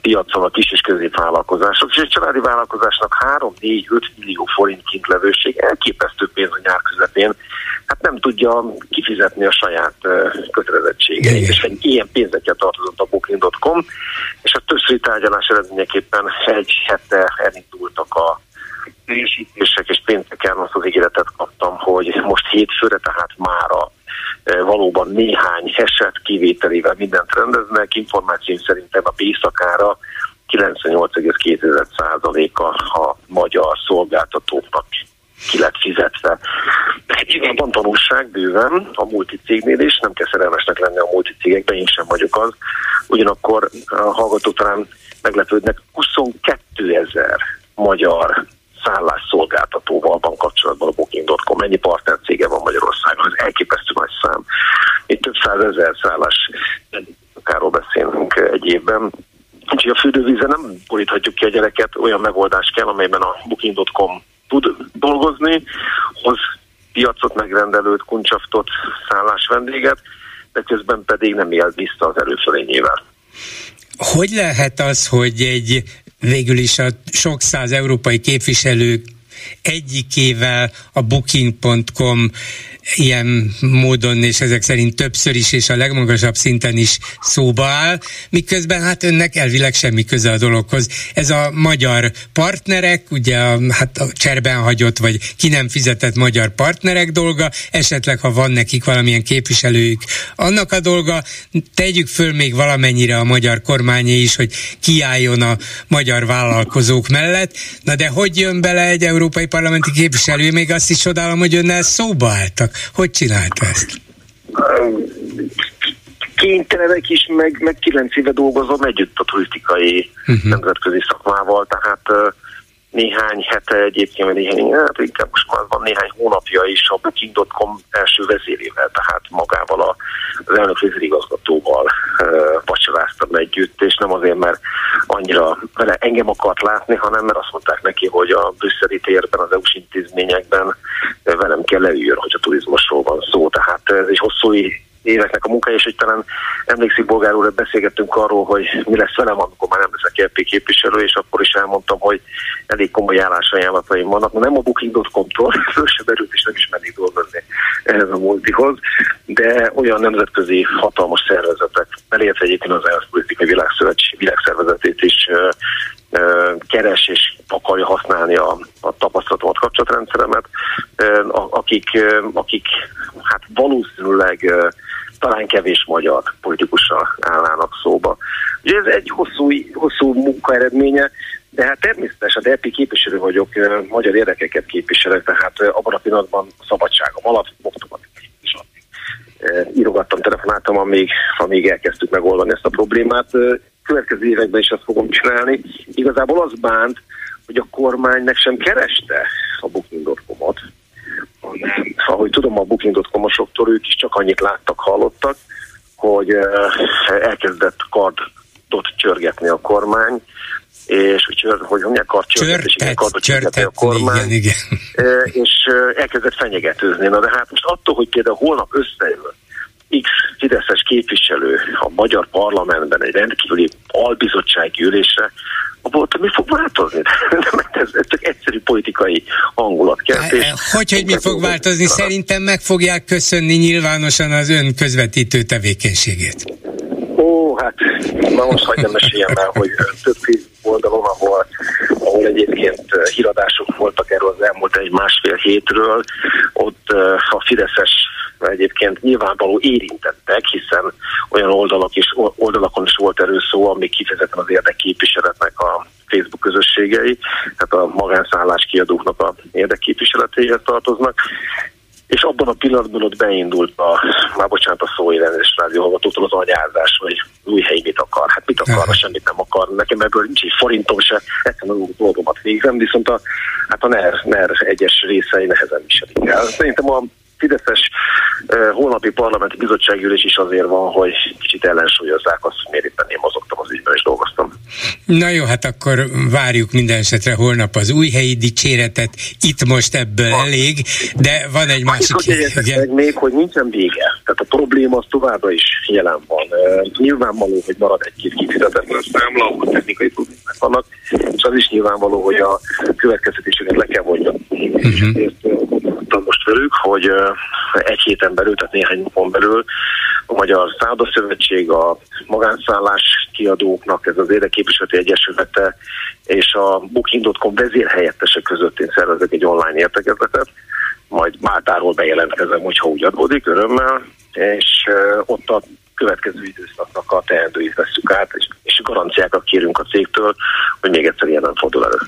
piacon a kis és középvállalkozások, és egy családi vállalkozásnak 3-4-5 millió forint kintlevőség elképesztő pénz a nyár közepén, hát nem tudja kifizetni a saját kötelezettségeit, és egy ilyen pénzekkel tartozott a Booking.com, és a többszöri tárgyalás eredményeképpen egy hete elindultak a teljesítések, és pénteken azt az ígéretet kaptam, hogy most hétfőre, tehát mára valóban valóban néhány eset kivételével mindent rendeznek. Információim szerint a éjszakára 98,2%-a a magyar szolgáltatóknak ki lett fizetve. Igen, van tanulság bőven a multicégnél is, nem kell szerelmesnek lenni a multicégekben, én sem vagyok az. Ugyanakkor a hallgatók talán meglepődnek, 22 ezer magyar szállásszolgáltatóval van kapcsolatban a Booking.com. Mennyi partnercége van Magyarországon? Ez elképesztő nagy szám. Itt több százezer szállás akárról beszélünk egy évben. Úgyhogy a fürdővízen nem boríthatjuk ki a gyereket, olyan megoldás kell, amelyben a Booking.com tud dolgozni, hoz piacot megrendelőt, kuncsaftot, szállás vendéget, de közben pedig nem él vissza az erőfölényével. Hogy lehet az, hogy egy végül is a sok száz európai képviselő egyikével a booking.com ilyen módon, és ezek szerint többször is, és a legmagasabb szinten is szóba áll, miközben hát önnek elvileg semmi köze a dologhoz. Ez a magyar partnerek, ugye a, hát a cserben hagyott, vagy ki nem fizetett magyar partnerek dolga, esetleg ha van nekik valamilyen képviselőjük, annak a dolga, tegyük föl még valamennyire a magyar kormányé is, hogy kiálljon a magyar vállalkozók mellett, na de hogy jön bele egy európai parlamenti képviselő, még azt is csodálom, hogy önnel szóba álltak. Hogy csinálta ezt? Kénytelenek is, meg, meg kilenc éve dolgozom együtt a turisztikai uh-huh. nemzetközi szakmával, tehát néhány hete egyébként, vagy néhány, hát inkább most már van néhány hónapja is a Booking.com első vezérével, tehát magával a, az elnök vezérigazgatóval uh, vacsoráztam együtt, és nem azért, mert annyira vele engem akart látni, hanem mert azt mondták neki, hogy a brüsszeli térben, az EU-s intézményekben velem kell leüljön, hogy a turizmusról van szó. Tehát ez egy hosszú éveknek a munkája, és hogy talán emlékszik Bolgár úr, beszélgettünk arról, hogy mi lesz velem, amikor már nem leszek LP képviselő, és akkor is elmondtam, hogy elég komoly állásajánlataim vannak. Nem a Booking.com-tól, föl se berült, és nem is mennék dolgozni ehhez a multihoz, de olyan nemzetközi hatalmas szervezetek, elérte egyébként az ENSZ politikai világszövetség, világszervezetét is keres és akarja használni a, a tapasztalatomat, kapcsolatrendszeremet, akik, akik hát valószínűleg talán kevés magyar politikussal állnának szóba. Ugye ez egy hosszú, hosszú munka eredménye, de hát természetesen, de EPI képviselő vagyok, magyar érdekeket képviselek, tehát abban a pillanatban szabadságom alatt fogtomat is írogattam, telefonáltam, amíg, amíg elkezdtük megoldani ezt a problémát. Következő években is ezt fogom csinálni. Igazából az bánt, hogy a kormánynak sem kereste a Booking.com-ot, hanem, ahogy tudom a Booking.com-osoktól, ők is csak annyit láttak, hallottak, hogy elkezdett kardot csörgetni a kormány, és hogy, hogy mondják, kard csörgetni, kardot csörgetni a kormány, igen, igen. és elkezdett fenyegetőzni. Na de hát most attól, hogy például holnap összejön X Fideszes képviselő a magyar parlamentben egy rendkívüli albizottsági ülésre, abból mi fog változni? ez, ez csak egyszerű politikai hangulat kell. Hogy, hogy mi fog változni? Szerintem meg fogják köszönni nyilvánosan az ön közvetítő tevékenységét. Ó, hát na most hagyjam meséljem el, hogy több oldalon, ahol, ahol egyébként híradások voltak erről az elmúlt egy másfél hétről, ott a Fideszes egyébként nyilvánvaló érintettek, hiszen olyan oldalak is, oldalakon is volt erről szó, amik kifejezetten az érdekképviseletnek a Facebook közösségei, tehát a magánszállás kiadóknak a érdekképviseletéhez tartoznak, és abban a pillanatban ott beindult a, már bocsánat a szójelenzés rádióhallgatótól az anyázás, hogy új hely mit akar. Hát mit akar, semmit nem akar. Nekem ebből nincs egy forintom se, egyszerűen a dolgomat végzem, viszont a, hát a NER, NER egyes részei nehezen viselik el. Szerintem a Fideszes holnapi parlamenti bizottságülés is azért van, hogy kicsit ellensúlyozzák azt, hogy miért éppen én mozogtam az ügyben és dolgoztam. Na jó, hát akkor várjuk minden esetre holnap az új helyi dicséretet, itt most ebből van. elég, de van egy másik... Hogy meg még, hogy nincsen vége. Tehát a probléma az továbbra is jelen van. Uh, nyilvánvaló, hogy marad egy-két kifizetetlen számla, ahol technikai problémák vannak, és az is nyilvánvaló, hogy a következtetéseket le kell vonjam. Uh-huh most velük, hogy egy héten belül, tehát néhány napon belül a Magyar Szövetség, a magánszállás kiadóknak, ez az Érdeképviseleti Egyesülete és a Booking.com vezérhelyettese között én szervezek egy online értekezletet, majd Máltáról bejelentkezem, hogyha úgy adódik, örömmel, és ott a következő időszaknak a teendőit veszük át, és, és garanciákat kérünk a cégtől, hogy még egyszer ilyen nem fordul elő.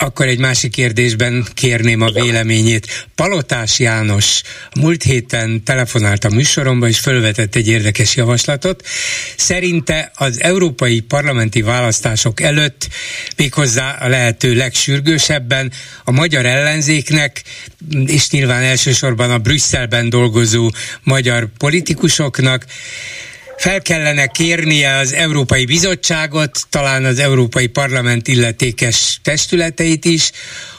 Akkor egy másik kérdésben kérném a véleményét. Palotás János múlt héten telefonált a műsoromba, és felvetett egy érdekes javaslatot. Szerinte az európai parlamenti választások előtt, méghozzá a lehető legsürgősebben a magyar ellenzéknek, és nyilván elsősorban a Brüsszelben dolgozó magyar politikusoknak fel kellene kérnie az Európai Bizottságot, talán az Európai Parlament illetékes testületeit is,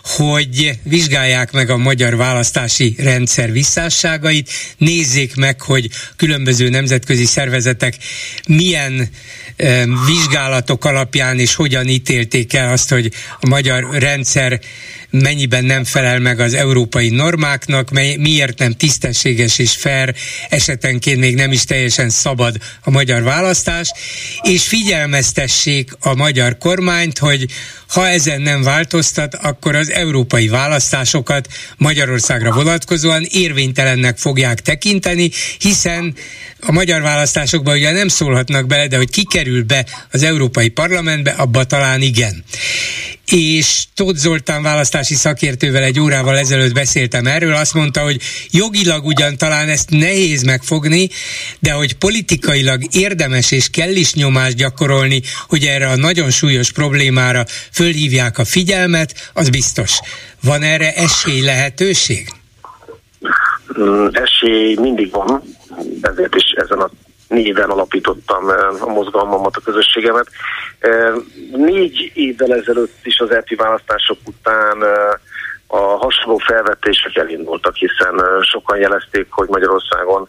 hogy vizsgálják meg a magyar választási rendszer visszásságait, nézzék meg, hogy különböző nemzetközi szervezetek milyen e, vizsgálatok alapján és hogyan ítélték el azt, hogy a magyar rendszer mennyiben nem felel meg az európai normáknak, mely, miért nem tisztességes és fair, esetenként még nem is teljesen szabad a magyar választás, és figyelmeztessék a magyar kormányt, hogy ha ezen nem változtat, akkor az európai választásokat Magyarországra vonatkozóan érvénytelennek fogják tekinteni, hiszen a magyar választásokban ugye nem szólhatnak bele, de hogy kikerül be az Európai Parlamentbe, abba talán igen és Tóth Zoltán választási szakértővel egy órával ezelőtt beszéltem erről, azt mondta, hogy jogilag ugyan talán ezt nehéz megfogni, de hogy politikailag érdemes és kell is nyomást gyakorolni, hogy erre a nagyon súlyos problémára fölhívják a figyelmet, az biztos. Van erre esély, lehetőség? Mm, esély mindig van, ezért is ezen a néven alapítottam eh, a mozgalmamat, a közösségemet. Eh, négy évvel ezelőtt is az EPI választások után eh, a hasonló felvetések elindultak, hiszen sokan jelezték, hogy Magyarországon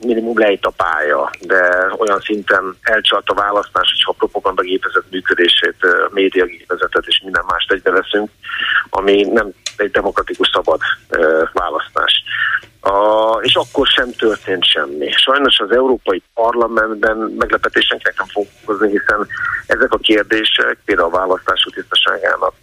minimum lejt a pálya, de olyan szinten elcsalt a választás, hogyha a propagandagépezet működését, médiagépezetet és minden mást egybeveszünk, ami nem egy demokratikus szabad választás. A, és akkor sem történt semmi. Sajnos az Európai Parlamentben meglepetésen nem foglalkozni, hiszen ezek a kérdések, például a választások tisztaságának,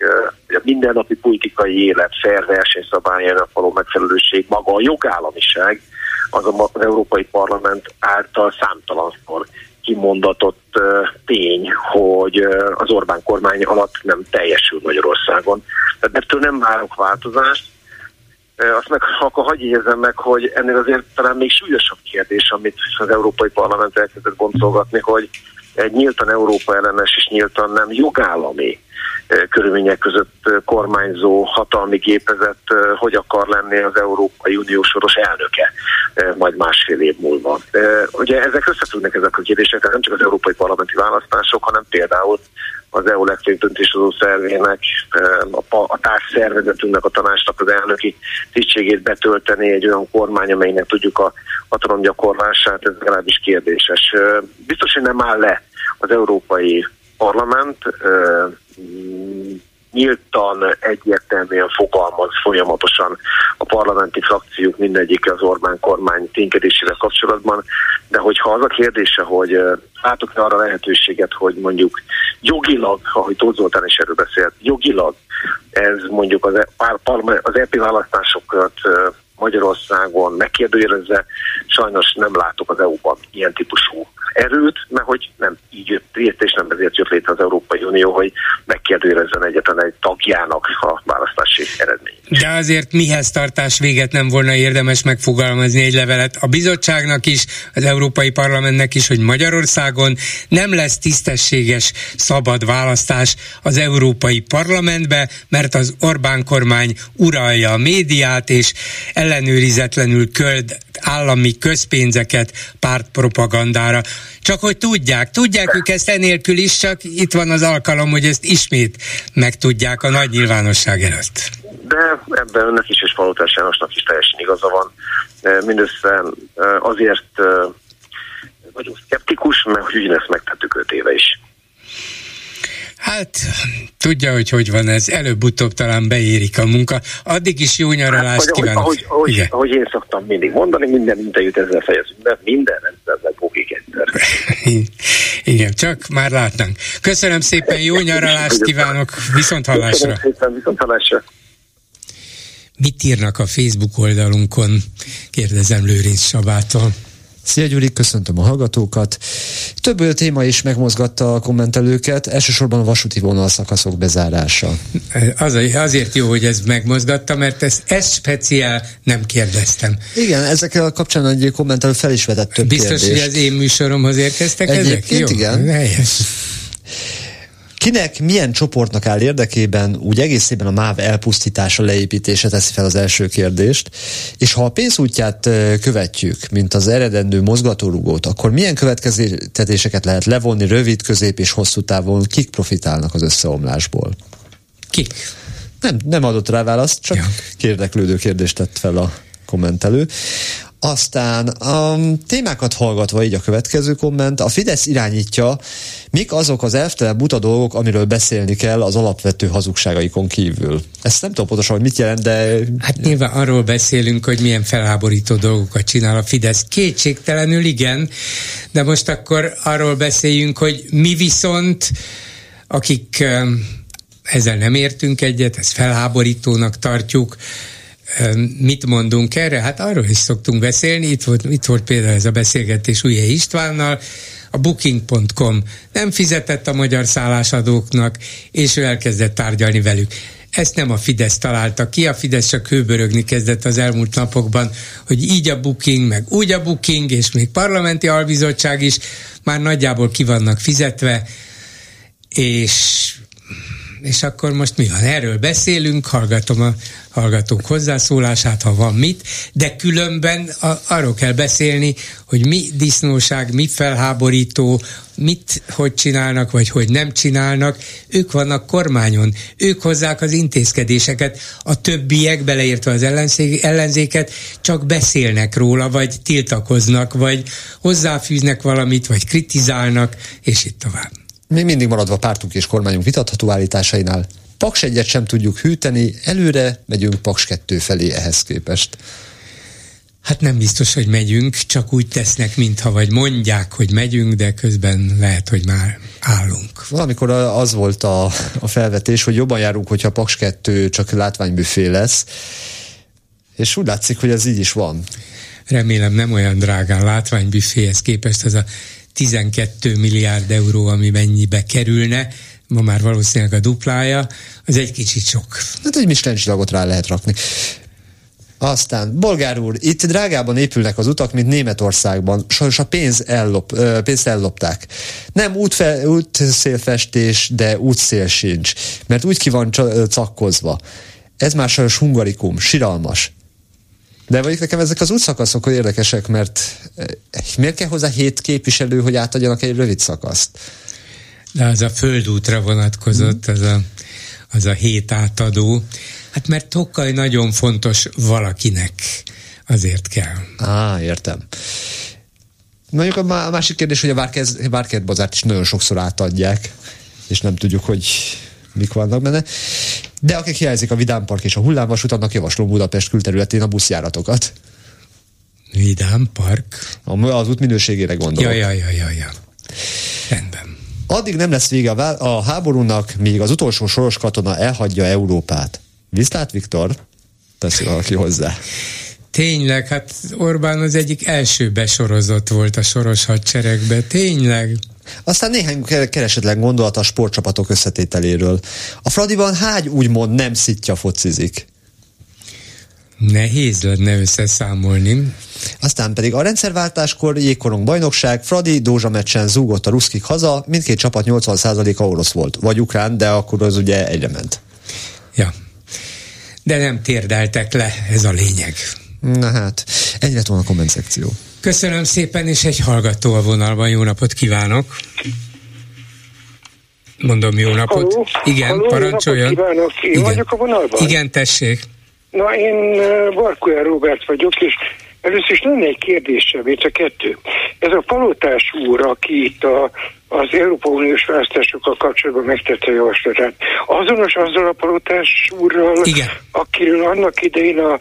a mindennapi politikai élet, fair versenyszabályának való megfelelőség, maga a jogállamiság, az az Európai Parlament által számtalanszor kimondatott tény, hogy az Orbán kormány alatt nem teljesül Magyarországon. Tehát ettől nem várok változást, azt meg akkor hagyj érzem meg, hogy ennél azért talán még súlyosabb kérdés, amit az Európai Parlament elkezdett boncolgatni, hogy egy nyíltan Európa ellenes és nyíltan nem jogállami körülmények között kormányzó hatalmi gépezet hogy akar lenni az Európai Unió soros elnöke majd másfél év múlva. Ugye ezek összefüggnek ezek a kérdések, tehát nem csak az európai parlamenti választások, hanem például az EU legfőbb döntéshozó szervének, a, a társszervezetünknek, a tanácsnak az elnöki tisztségét betölteni egy olyan kormány, amelynek tudjuk a hatalom gyakorlását, ez legalábbis kérdéses. Biztos, hogy nem áll le az Európai Parlament, nyíltan, egyértelműen fogalmaz folyamatosan a parlamenti frakciók mindegyik az Orbán kormány ténykedésével kapcsolatban, de hogyha az a kérdése, hogy látok-e arra lehetőséget, hogy mondjuk jogilag, ahogy Tóth Zoltán is erről beszélt, jogilag ez mondjuk az, e- az EP választásokat Magyarországon megkérdőjelezze, sajnos nem látok az EU-ban ilyen típusú erőt, mert hogy nem így jött létre, és nem ezért jött létre az Európai Unió, hogy megkérdőjelezzen egyetlen egy tagjának a választási eredményt. De azért mihez tartás véget nem volna érdemes megfogalmazni egy levelet a bizottságnak is, az Európai Parlamentnek is, hogy Magyarországon nem lesz tisztességes, szabad választás az Európai Parlamentbe, mert az Orbán kormány uralja a médiát, és ellenőrizetlenül köld állami közpénzeket pártpropagandára. Csak hogy tudják, tudják ők ezt enélkül is, csak itt van az alkalom, hogy ezt ismét megtudják a nagy nyilvánosság előtt. De ebben önnek is és Palotás Jánosnak is teljesen igaza van. Mindössze azért vagyok szkeptikus, mert hogy ugyanezt megtettük öt éve is. Hát, tudja, hogy hogy van ez, előbb-utóbb talán beérik a munka. Addig is jó nyaralást hát, kívánok. Ahogy, ahogy, ahogy, ahogy én szoktam mindig mondani, minden interjút ezzel fejezünk be, minden rendszerben bugik egyszer. Igen, csak már látnánk. Köszönöm szépen, jó nyaralást kívánok, viszont hallásra. Köszönöm szépen, viszont hallásra. Mit írnak a Facebook oldalunkon? Kérdezem Lőrinc Sabától. Szia Gyuri, köszöntöm a hallgatókat. Több téma is megmozgatta a kommentelőket, elsősorban a vasúti vonalszakaszok bezárása. Az, azért jó, hogy ez megmozgatta, mert ezt, ezt speciál nem kérdeztem. Igen, ezekkel kapcsán egy kommentelő fel is vetett több Biztos, kérdést. hogy az én műsoromhoz érkeztek Egyébként ezek? Jó, igen. Helyes. Kinek milyen csoportnak áll érdekében úgy egészében a MÁV elpusztítása, leépítése teszi fel az első kérdést, és ha a pénzútját követjük, mint az eredendő mozgatórugót, akkor milyen következtetéseket lehet levonni rövid, közép és hosszú távon, kik profitálnak az összeomlásból? Kik? Nem, nem adott rá választ, csak Ja. kérdeklődő kérdést tett fel a kommentelő. Aztán a témákat hallgatva így a következő komment, a Fidesz irányítja, mik azok az elvtelen buta dolgok, amiről beszélni kell az alapvető hazugságaikon kívül. Ezt nem tudom pontosan, hogy mit jelent, de... Hát nyilván arról beszélünk, hogy milyen felháborító dolgokat csinál a Fidesz. Kétségtelenül igen, de most akkor arról beszéljünk, hogy mi viszont, akik em, ezzel nem értünk egyet, ezt felháborítónak tartjuk, mit mondunk erre? Hát arról is szoktunk beszélni, itt volt, itt volt például ez a beszélgetés Ujje Istvánnal, a booking.com nem fizetett a magyar szállásadóknak, és ő elkezdett tárgyalni velük. Ezt nem a Fidesz találta ki, a Fidesz csak hőbörögni kezdett az elmúlt napokban, hogy így a booking, meg úgy a booking, és még parlamenti albizottság is már nagyjából ki vannak fizetve, és és akkor most mi van? Erről beszélünk, hallgatom a hallgatók hozzászólását, ha van mit, de különben a, arról kell beszélni, hogy mi disznóság, mi felháborító, mit hogy csinálnak, vagy hogy nem csinálnak. Ők vannak kormányon, ők hozzák az intézkedéseket, a többiek, beleértve az ellenzék, ellenzéket, csak beszélnek róla, vagy tiltakoznak, vagy hozzáfűznek valamit, vagy kritizálnak, és itt tovább. Még mindig maradva pártunk és kormányunk vitatható állításainál. Paks egyet sem tudjuk hűteni, előre megyünk Paks kettő felé ehhez képest. Hát nem biztos, hogy megyünk, csak úgy tesznek, mintha vagy mondják, hogy megyünk, de közben lehet, hogy már állunk. Valamikor az volt a, a felvetés, hogy jobban járunk, hogyha Paks 2 csak látványbüfé lesz, és úgy látszik, hogy ez így is van. Remélem nem olyan drágán látványbüféhez képest az a 12 milliárd euró, ami mennyibe kerülne, ma már valószínűleg a duplája, az egy kicsit sok. Hát egy Michelin csillagot rá lehet rakni. Aztán, Bolgár úr, itt drágában épülnek az utak, mint Németországban. Sajnos a pénz ellop, pénzt ellopták. Nem útfe, útszélfestés, de útszél sincs, mert úgy ki van cakkozva. Ez már sajnos hungarikum, siralmas. De vagy nekem ezek az útszakaszok hogy érdekesek, mert eh, miért kell hozzá hét képviselő, hogy átadjanak egy rövid szakaszt? De az a földútra vonatkozott, az a, az a hét átadó. Hát mert Tokkaj nagyon fontos valakinek. Azért kell. Á, értem. Mondjuk a má- a másik kérdés, hogy a Várkert bazárt is nagyon sokszor átadják, és nem tudjuk, hogy mik vannak benne. De akik hiányzik a Vidám Park és a hullámvasút, annak javaslom Budapest külterületén a buszjáratokat. Vidám Park. A- Az út minőségére gondolok. Ja, ja, ja, ja, ja. Rendben. Addig nem lesz vége a, vá- a háborúnak, míg az utolsó soros katona elhagyja Európát. Viszlát, Viktor? Teszi valaki hozzá. Tényleg, hát Orbán az egyik első besorozott volt a soros hadseregbe. Tényleg. Aztán néhány ke- keresetlen gondolat a sportcsapatok összetételéről. A Fradiban hány úgymond nem szitja focizik? Nehéz lenne összeszámolni. Aztán pedig a rendszerváltáskor jégkorong bajnokság, Fradi Dózsa meccsen zúgott a ruszkik haza, mindkét csapat 80%-a orosz volt, vagy ukrán, de akkor az ugye egyre ment. Ja. De nem térdeltek le, ez a lényeg. Na hát, lett volna a komment szekció. Köszönöm szépen, és egy hallgató a vonalban. Jó napot kívánok! Mondom, jó napot. Halló? Igen, Halló, parancsoljon. napot kívánok. Én Igen. vagyok a vonalban? Igen, tessék. Na, én Barkója Robert vagyok, és először is lenne egy kérdésem, itt a kettő. Ez a palotás úr, aki itt a, az Európa Uniós választásokkal kapcsolatban megtette a javaslatát, azonos azzal a palotás úrral, Igen. akiről annak idején a,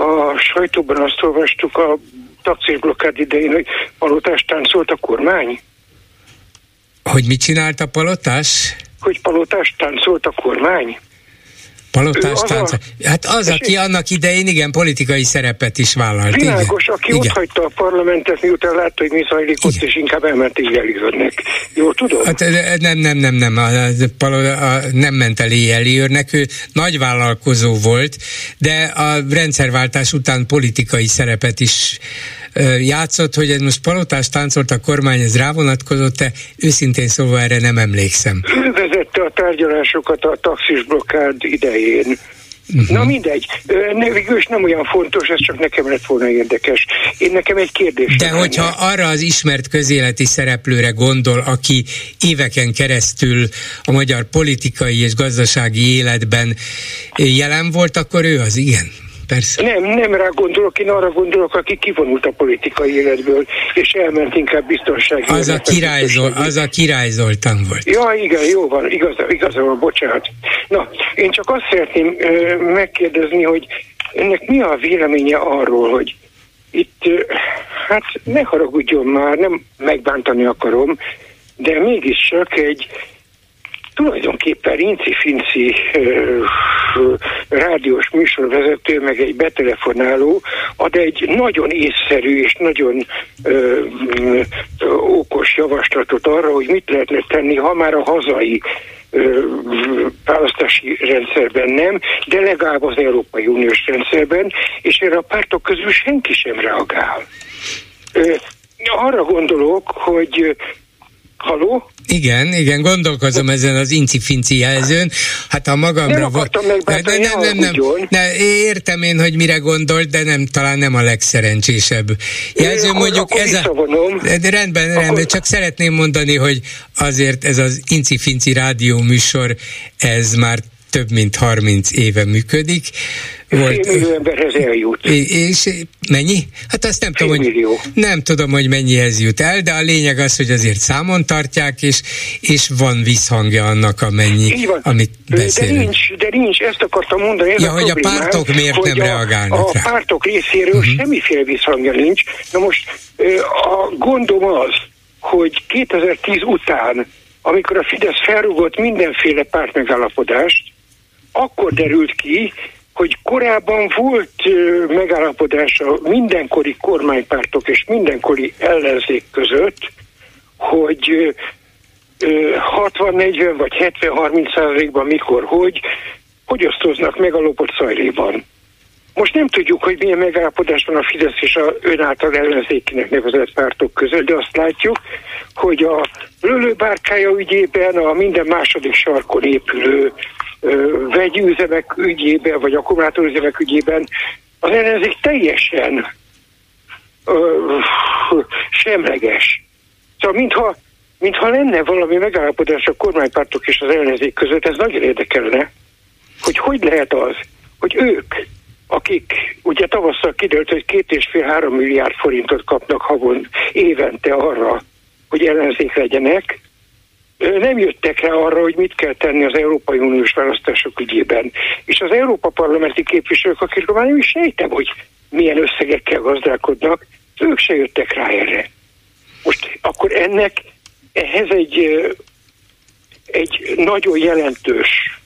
a sajtóban azt olvastuk a taxisblokkád idején, hogy palotást táncolt a kormány? Hogy mit csinált a palotás? Hogy palotást táncolt a kormány? Palotás tánc. A... Hát az, aki annak idején igen politikai szerepet is vállalt. Világos, igen. aki ott hagyta a parlamentet, miután látta, hogy mi zajlik ott, és inkább elment Éjjelőrnek. Jól tudom? Hát, nem, nem, nem, nem. A, a, a, nem ment el Éjjelőrnek, ő nagy vállalkozó volt, de a rendszerváltás után politikai szerepet is játszott, hogy ez most palotás táncolt a kormány, ez rávonatkozott-e? Őszintén szóval erre nem emlékszem. Ő vezette a tárgyalásokat a taxis blokkád idején. Uh-huh. Na mindegy, végül nem olyan fontos, ez csak nekem lett volna érdekes. Én nekem egy kérdés. De hogyha lenne. arra az ismert közéleti szereplőre gondol, aki éveken keresztül a magyar politikai és gazdasági életben jelen volt, akkor ő az igen persze. Nem, nem rá gondolok, én arra gondolok, aki kivonult a politikai életből, és elment inkább biztonsági. Az a, király, az a király Zoltán volt. Ja, igen, jó van, igaz, igaza van, bocsánat. Na, én csak azt szeretném ö, megkérdezni, hogy ennek mi a véleménye arról, hogy itt, ö, hát ne haragudjon már, nem megbántani akarom, de mégiscsak egy tulajdonképpen Inci-Finci rádiós műsorvezető, meg egy betelefonáló ad egy nagyon észszerű és nagyon ö, ö, okos javaslatot arra, hogy mit lehetne tenni, ha már a hazai választási rendszerben nem, de legalább az Európai Uniós rendszerben, és erre a pártok közül senki sem reagál. Arra gondolok, hogy Haló? Igen, igen, gondolkozom ezen az inci-finci jelzőn. Hát a magamra... Nem de, de nem, nem, nem, nem. Értem én, hogy mire gondolt, de nem, talán nem a legszerencsésebb jelző. Én, mondjuk akkor ez a... De rendben, akkor... rendben, csak szeretném mondani, hogy azért ez az inci-finci rádió műsor, ez már több mint 30 éve működik. Volt, millió emberhez eljut. És mennyi? Hát azt nem tudom, millió. hogy, nem tudom, hogy mennyihez jut el, de a lényeg az, hogy azért számon tartják, és, és van visszhangja annak, amennyi, van. amit beszélünk. De nincs, de nincs, ezt akartam mondani. Ez ja, a hogy a pártok miért nem a, reagálnak a rá? A pártok részéről uh-huh. semmiféle visszhangja nincs. Na most a gondom az, hogy 2010 után, amikor a Fidesz felrúgott mindenféle pártmegállapodást, akkor derült ki, hogy korábban volt megállapodás a mindenkori kormánypártok és mindenkori ellenzék között, hogy 60-40 vagy 70-30 százalékban mikor, hogy, hogy osztoznak meg a lopott szajléban. Most nem tudjuk, hogy milyen megállapodás van a Fidesz és a ön által ellenzékinek nevezett pártok között, de azt látjuk, hogy a lőlőbárkája ügyében a minden második sarkon épülő vegyi üzemek ügyében, vagy akkumulátorüzemek ügyében az ellenzék teljesen ö, semleges. Szóval mintha, mintha lenne valami megállapodás a kormánypártok és az ellenzék között, ez nagyon érdekelne, hogy hogy lehet az, hogy ők, akik ugye tavasszal kiderült, hogy két és fél három milliárd forintot kapnak havon évente arra, hogy ellenzék legyenek, nem jöttek rá arra, hogy mit kell tenni az Európai Uniós választások ügyében. És az Európa parlamenti képviselők, akikről már nem is sejtem, hogy milyen összegekkel gazdálkodnak, ők se jöttek rá erre. Most akkor ennek ehhez egy, egy nagyon jelentős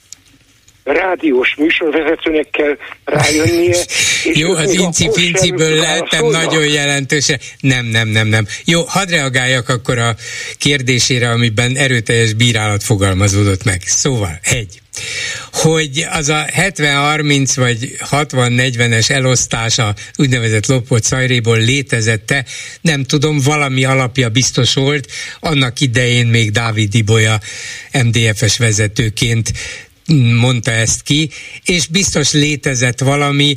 rádiós műsorvezetőnek kell rájönnie. És Jó, az inci-pinciből lehetem nagyon jelentős. Nem, nem, nem, nem. Jó, hadd reagáljak akkor a kérdésére, amiben erőteljes bírálat fogalmazódott meg. Szóval, egy hogy az a 70-30 vagy 60-40-es elosztása úgynevezett lopott szajréból létezette, nem tudom, valami alapja biztos volt, annak idején még Dávid Ibolya MDF-es vezetőként mondta ezt ki, és biztos létezett valami,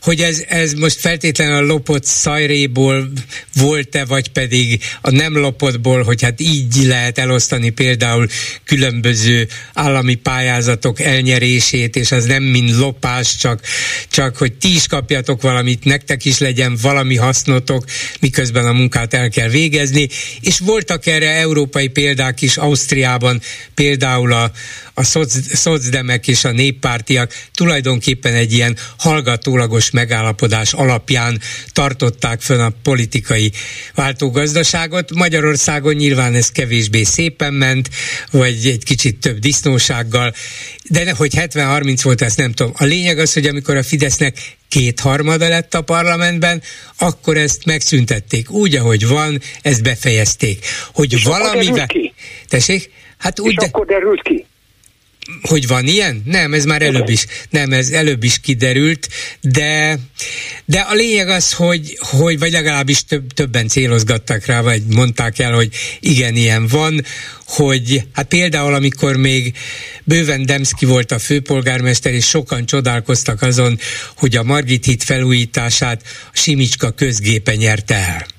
hogy ez, ez most feltétlenül a lopott szajréból volt-e, vagy pedig a nem lopottból, hogy hát így lehet elosztani például különböző állami pályázatok elnyerését, és az nem mind lopás, csak, csak hogy ti is kapjatok valamit, nektek is legyen valami hasznotok, miközben a munkát el kell végezni, és voltak erre európai példák is Ausztriában, például a, a szoc, zöldemek és a néppártiak tulajdonképpen egy ilyen hallgatólagos megállapodás alapján tartották fönn a politikai váltógazdaságot. Magyarországon nyilván ez kevésbé szépen ment, vagy egy kicsit több disznósággal, de hogy 70-30 volt, ezt nem tudom. A lényeg az, hogy amikor a Fidesznek kétharmada lett a parlamentben, akkor ezt megszüntették. Úgy, ahogy van, ezt befejezték. Hogy És valamivel... Tessék? Hát úgy, És de... akkor derült ki? Hogy van ilyen? Nem, ez már előbb is, nem, ez előbb is kiderült, de, de a lényeg az, hogy, hogy vagy legalábbis több, többen célozgattak rá, vagy mondták el, hogy igen, ilyen van, hogy hát például amikor még bőven Demszki volt a főpolgármester, és sokan csodálkoztak azon, hogy a Margit híd felújítását a Simicska közgépe nyerte el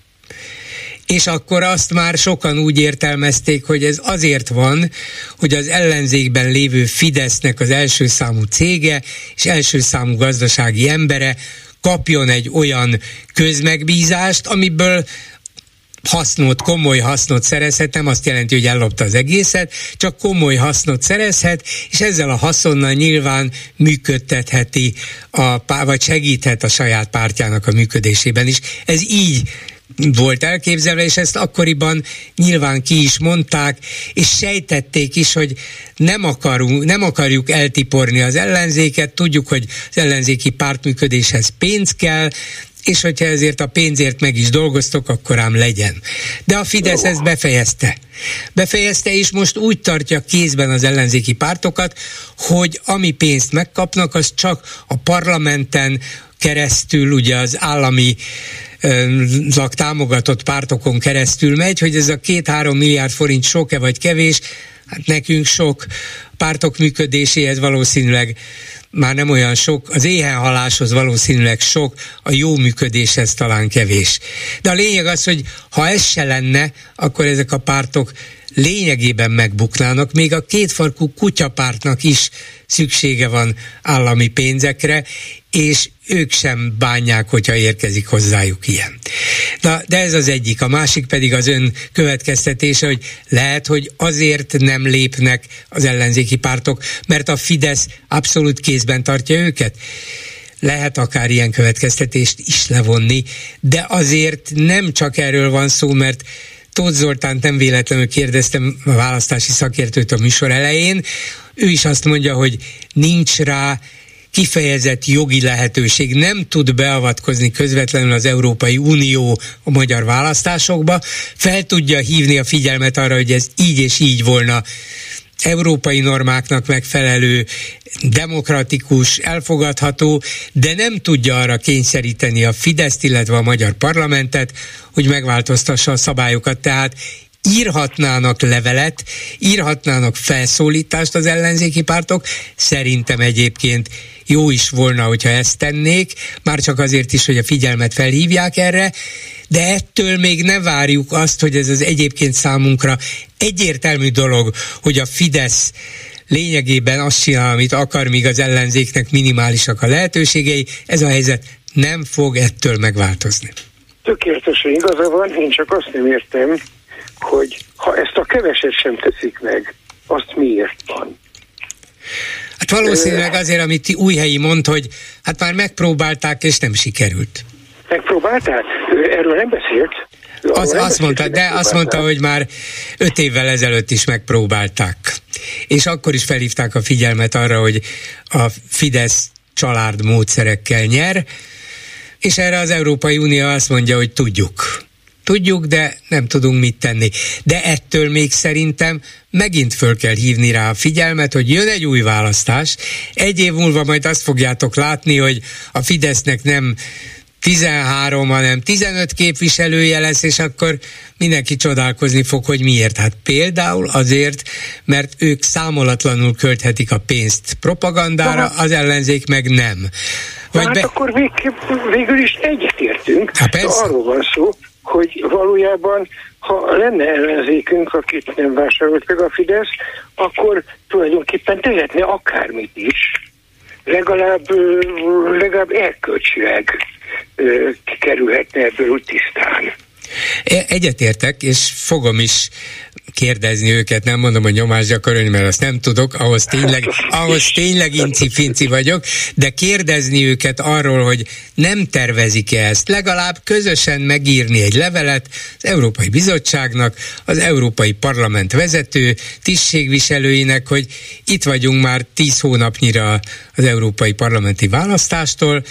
és akkor azt már sokan úgy értelmezték, hogy ez azért van, hogy az ellenzékben lévő Fidesznek az első számú cége és első számú gazdasági embere kapjon egy olyan közmegbízást, amiből hasznot, komoly hasznot szerezhet, nem azt jelenti, hogy ellopta az egészet, csak komoly hasznot szerezhet, és ezzel a haszonnal nyilván működtetheti, a, vagy segíthet a saját pártjának a működésében is. Ez így volt elképzelve, és ezt akkoriban nyilván ki is mondták, és sejtették is, hogy nem, akarunk, nem akarjuk eltiporni az ellenzéket, tudjuk, hogy az ellenzéki pártműködéshez pénz kell, és hogyha ezért a pénzért meg is dolgoztok, akkor ám legyen. De a Fidesz ezt befejezte. Befejezte, és most úgy tartja kézben az ellenzéki pártokat, hogy ami pénzt megkapnak, az csak a parlamenten keresztül, ugye az állami támogatott pártokon keresztül megy, hogy ez a két-három milliárd forint sok-e vagy kevés, hát nekünk sok, pártok működéséhez valószínűleg már nem olyan sok, az éhenhaláshoz valószínűleg sok, a jó működéshez talán kevés. De a lényeg az, hogy ha ez se lenne, akkor ezek a pártok lényegében megbuknának, még a kétfarkú kutyapártnak is szüksége van állami pénzekre, és ők sem bánják, hogyha érkezik hozzájuk ilyen. Na, de ez az egyik. A másik pedig az ön következtetése, hogy lehet, hogy azért nem lépnek az ellenzéki pártok, mert a Fidesz abszolút kézben tartja őket lehet akár ilyen következtetést is levonni, de azért nem csak erről van szó, mert Tóth Zoltán nem véletlenül kérdeztem a választási szakértőt a műsor elején, ő is azt mondja, hogy nincs rá kifejezett jogi lehetőség, nem tud beavatkozni közvetlenül az Európai Unió a magyar választásokba, fel tudja hívni a figyelmet arra, hogy ez így és így volna európai normáknak megfelelő, demokratikus, elfogadható, de nem tudja arra kényszeríteni a Fideszt, illetve a magyar parlamentet, hogy megváltoztassa a szabályokat. Tehát írhatnának levelet, írhatnának felszólítást az ellenzéki pártok. Szerintem egyébként jó is volna, hogyha ezt tennék, már csak azért is, hogy a figyelmet felhívják erre, de ettől még ne várjuk azt, hogy ez az egyébként számunkra egyértelmű dolog, hogy a Fidesz lényegében azt csinál, amit akar, míg az ellenzéknek minimálisak a lehetőségei. Ez a helyzet nem fog ettől megváltozni. Tökéletesen igaza van, én csak azt nem értem, hogy ha ezt a keveset sem teszik meg, azt miért van? Hát valószínűleg azért, amit Újhelyi mond, hogy hát már megpróbálták, és nem sikerült. Megpróbálták? Erről nem beszélt? Az, azt mondta, de azt mondta, hogy már öt évvel ezelőtt is megpróbálták. És akkor is felhívták a figyelmet arra, hogy a Fidesz család módszerekkel nyer, és erre az Európai Unió azt mondja, hogy tudjuk. Tudjuk, de nem tudunk mit tenni. De ettől még szerintem megint föl kell hívni rá a figyelmet, hogy jön egy új választás, egy év múlva majd azt fogjátok látni, hogy a Fidesznek nem 13, hanem 15 képviselője lesz, és akkor mindenki csodálkozni fog, hogy miért. Hát például azért, mert ők számolatlanul költhetik a pénzt propagandára, az ellenzék meg nem. Vagy hát be... akkor vég, végül is egyetértünk. Hát arról van szó, hogy valójában, ha lenne ellenzékünk, akit nem vásárolt meg a Fidesz, akkor tulajdonképpen tehetne akármit is, legalább, legalább erkölcsileg kerülhetne ebből úgy tisztán. Egyetértek, és fogom is kérdezni őket, nem mondom, hogy nyomást gyakorolni, mert azt nem tudok, ahhoz tényleg, ahhoz tényleg inci-finci vagyok, de kérdezni őket arról, hogy nem tervezik-e ezt, legalább közösen megírni egy levelet az Európai Bizottságnak, az Európai Parlament vezető tisztségviselőinek, hogy itt vagyunk már tíz hónapnyira az Európai Parlamenti választástól,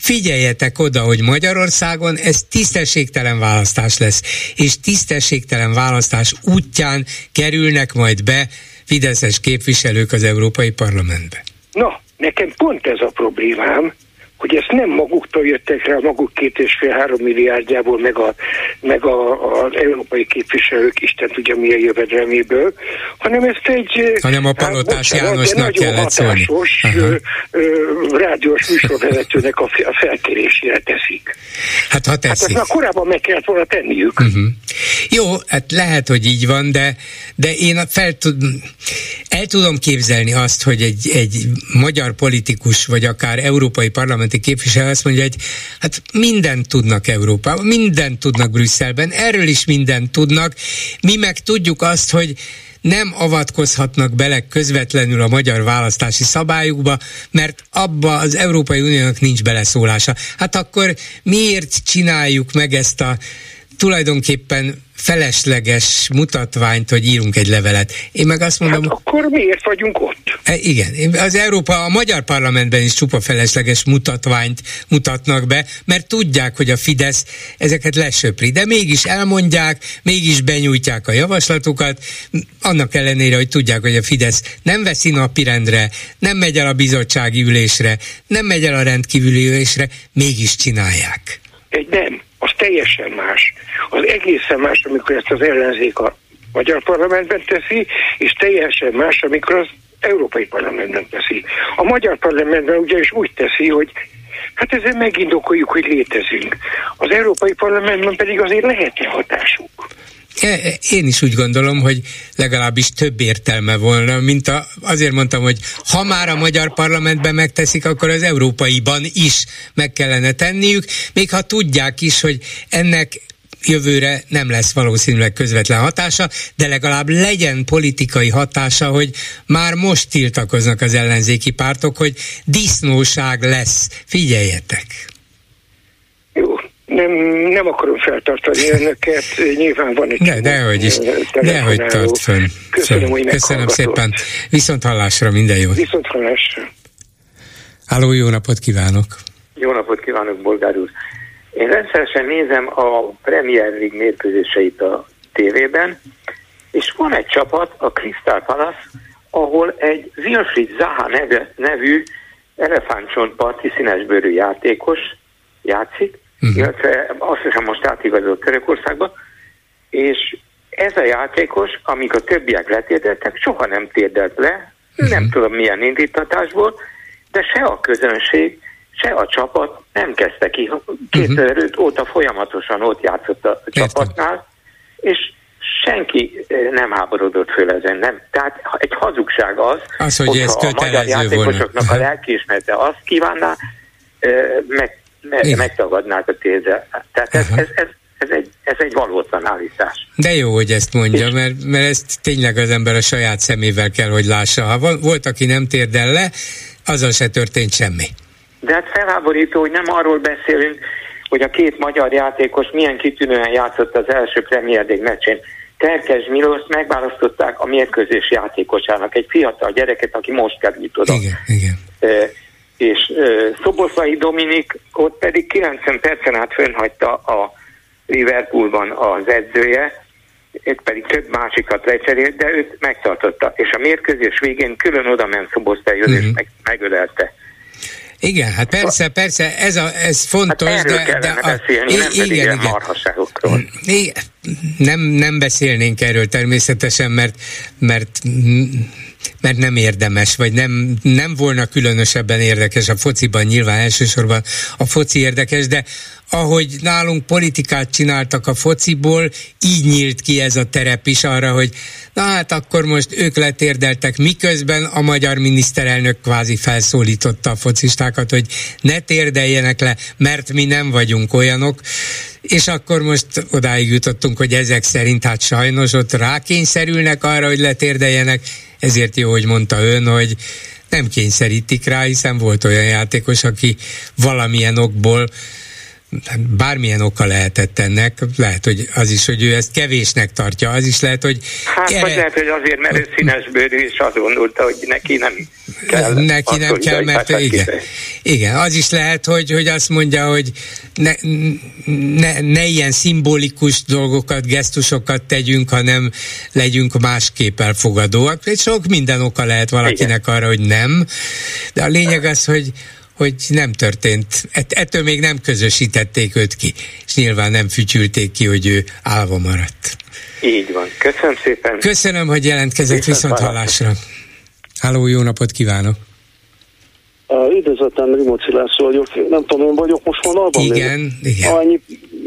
figyeljetek oda, hogy Magyarországon ez tisztességtelen választás lesz, és tisztességtelen választás útján kerülnek majd be fideszes képviselők az Európai Parlamentbe. Na, nekem pont ez a problémám, hogy ezt nem maguktól jöttek rá, maguk két és fél három milliárdjából, meg, a, meg a, az európai képviselők, Isten tudja milyen jövedelméből, hanem ezt egy... Hanem a Palotás hát, Jánosnak kellett szólni. Ö, ö, rádiós műsorvezetőnek a, a felkérésére teszik. Hát ha teszik. Hát korábban meg kellett volna tenniük. Uh-huh. Jó, hát lehet, hogy így van, de, de én fel tud, el tudom képzelni azt, hogy egy, egy magyar politikus, vagy akár európai parlament parlamenti képviselő azt mondja, hogy hát mindent tudnak Európában, mindent tudnak Brüsszelben, erről is mindent tudnak. Mi meg tudjuk azt, hogy nem avatkozhatnak bele közvetlenül a magyar választási szabályukba, mert abba az Európai Uniónak nincs beleszólása. Hát akkor miért csináljuk meg ezt a tulajdonképpen felesleges mutatványt, hogy írunk egy levelet. Én meg azt mondom... Hát akkor miért vagyunk ott? E, igen, az Európa, a magyar parlamentben is csupa felesleges mutatványt mutatnak be, mert tudják, hogy a Fidesz ezeket lesöpri, de mégis elmondják, mégis benyújtják a javaslatukat, annak ellenére, hogy tudják, hogy a Fidesz nem veszi napirendre, nem megy el a bizottsági ülésre, nem megy el a rendkívüli ülésre, mégis csinálják. Egy nem az teljesen más. Az egészen más, amikor ezt az ellenzék a magyar parlamentben teszi, és teljesen más, amikor az Európai Parlamentben teszi. A magyar parlamentben ugyanis úgy teszi, hogy hát ezzel megindokoljuk, hogy létezünk. Az Európai Parlamentben pedig azért lehetne hatásuk. Én is úgy gondolom, hogy legalábbis több értelme volna, mint a, azért mondtam, hogy ha már a magyar parlamentben megteszik, akkor az európaiban is meg kellene tenniük, még ha tudják is, hogy ennek jövőre nem lesz valószínűleg közvetlen hatása, de legalább legyen politikai hatása, hogy már most tiltakoznak az ellenzéki pártok, hogy disznóság lesz. Figyeljetek! Nem, nem akarom feltartani önöket, nyilván van egy... De, dehogy is, dehogy tart fönn. Köszönöm, hogy Köszönöm szépen. Viszont hallásra, minden jót. Viszont hallásra. Háló, jó napot kívánok. Jó napot kívánok, Bolgár úr. Én rendszeresen nézem a Premier League mérkőzéseit a tévében, és van egy csapat, a Crystal Palace, ahol egy Wilfried Zaha nevű elefántcsontparti színesbőrű játékos játszik, uh-huh. illetve azt hiszem most átigazolt Törökországba, és ez a játékos, amíg a többiek letérdeltek, soha nem térdelt le, uh-huh. nem tudom milyen indítatásból, de se a közönség, se a csapat nem kezdte ki. 2005 uh-huh. óta folyamatosan ott játszott a Értem. csapatnál, és senki eh, nem háborodott föl ezen, nem. Tehát egy hazugság az, az hogy ez a magyar játékosoknak volna. a lelkiismerete azt kívánná, eh, meg me- megtagadnák a téze. Tehát ez, ez, ez, ez egy, ez egy valótlan állítás. De jó, hogy ezt mondja, mert, mert ezt tényleg az ember a saját szemével kell, hogy lássa. Ha volt, aki nem térdel le, azzal se történt semmi. De hát felháborító, hogy nem arról beszélünk, hogy a két magyar játékos milyen kitűnően játszott az első Premier League meccsén. Terkes Milos megválasztották a mérkőzés játékosának, egy fiatal gyereket, aki most került oda. Igen, igen és Szoboszlai Dominik ott pedig 90 percen át fönhagyta a Liverpoolban az edzője, itt pedig több másikat lecserélt, de őt megtartotta. És a mérkőzés végén külön oda ment Szoboszlaihoz, uh-huh. és mhm. meg, megölelte. Igen, hát persze, persze, ez, a, ez fontos, hát de... de a, beszélni, nem igen, igen. marhasságokról. Igen, nem, nem beszélnénk erről természetesen, mert, mert mert nem érdemes, vagy nem, nem volna különösebben érdekes a fociban, nyilván elsősorban a foci érdekes, de ahogy nálunk politikát csináltak a fociból, így nyílt ki ez a terep is arra, hogy na hát akkor most ők letérdeltek, miközben a magyar miniszterelnök kvázi felszólította a focistákat, hogy ne térdeljenek le, mert mi nem vagyunk olyanok, És akkor most odáig jutottunk, hogy ezek szerint hát sajnos ott rákényszerülnek arra, hogy letérdeljenek, ezért jó, hogy mondta ön, hogy nem kényszerítik rá, hiszen volt olyan játékos, aki valamilyen okból bármilyen oka lehetett ennek, lehet, hogy az is, hogy ő ezt kevésnek tartja, az is lehet, hogy... Hát, erre... vagy lehet, hogy azért, mert ő színesbőrű, és azt gondolta, hogy neki nem kell. Neki nem kell, mert hát igen. Igen, az is lehet, hogy, hogy azt mondja, hogy ne, ne, ne ilyen szimbolikus dolgokat, gesztusokat tegyünk, hanem legyünk másképp elfogadóak. Sok minden oka lehet valakinek igen. arra, hogy nem, de a lényeg az, hogy hogy nem történt, ett, ettől még nem közösítették őt ki, és nyilván nem fütyülték ki, hogy ő állva maradt. Így van. Köszönöm szépen. Köszönöm, hogy jelentkezett viszont, hallásra. Háló, jó napot kívánok! Üdvözletem, Rimóci László vagyok. Nem tudom, én vagyok most vonalban? Igen, még? igen. Annyi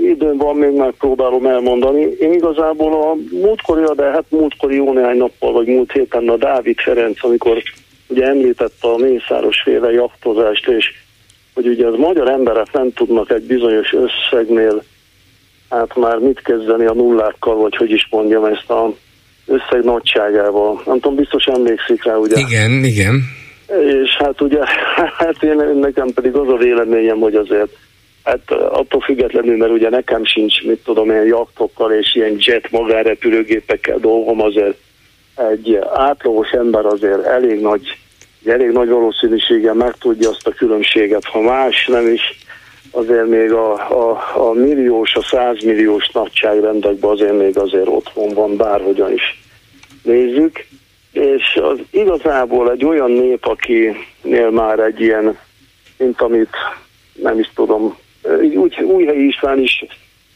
időn van, még megpróbálom elmondani. Én igazából a múltkori, de hát múltkori jó néhány nappal, vagy múlt héten a Dávid Ferenc, amikor ugye említette a Mészáros féle jaktozást, és hogy ugye az magyar emberek nem tudnak egy bizonyos összegnél hát már mit kezdeni a nullákkal, vagy hogy is mondjam ezt a összeg nagyságával. Nem tudom, biztos emlékszik rá, ugye? Igen, igen. És hát ugye, hát én, nekem pedig az a véleményem, hogy azért Hát attól függetlenül, mert ugye nekem sincs, mit tudom, ilyen jaktokkal és ilyen jet magárepülőgépekkel dolgom, azért egy átlagos ember azért elég nagy, elég nagy valószínűséggel meg tudja azt a különbséget, ha más nem is, azért még a, a, a milliós, a százmilliós nagyságrendekben azért még azért otthon van, bárhogyan is nézzük. És az igazából egy olyan nép, akinél már egy ilyen, mint amit nem is tudom, úgy Újhelyi István is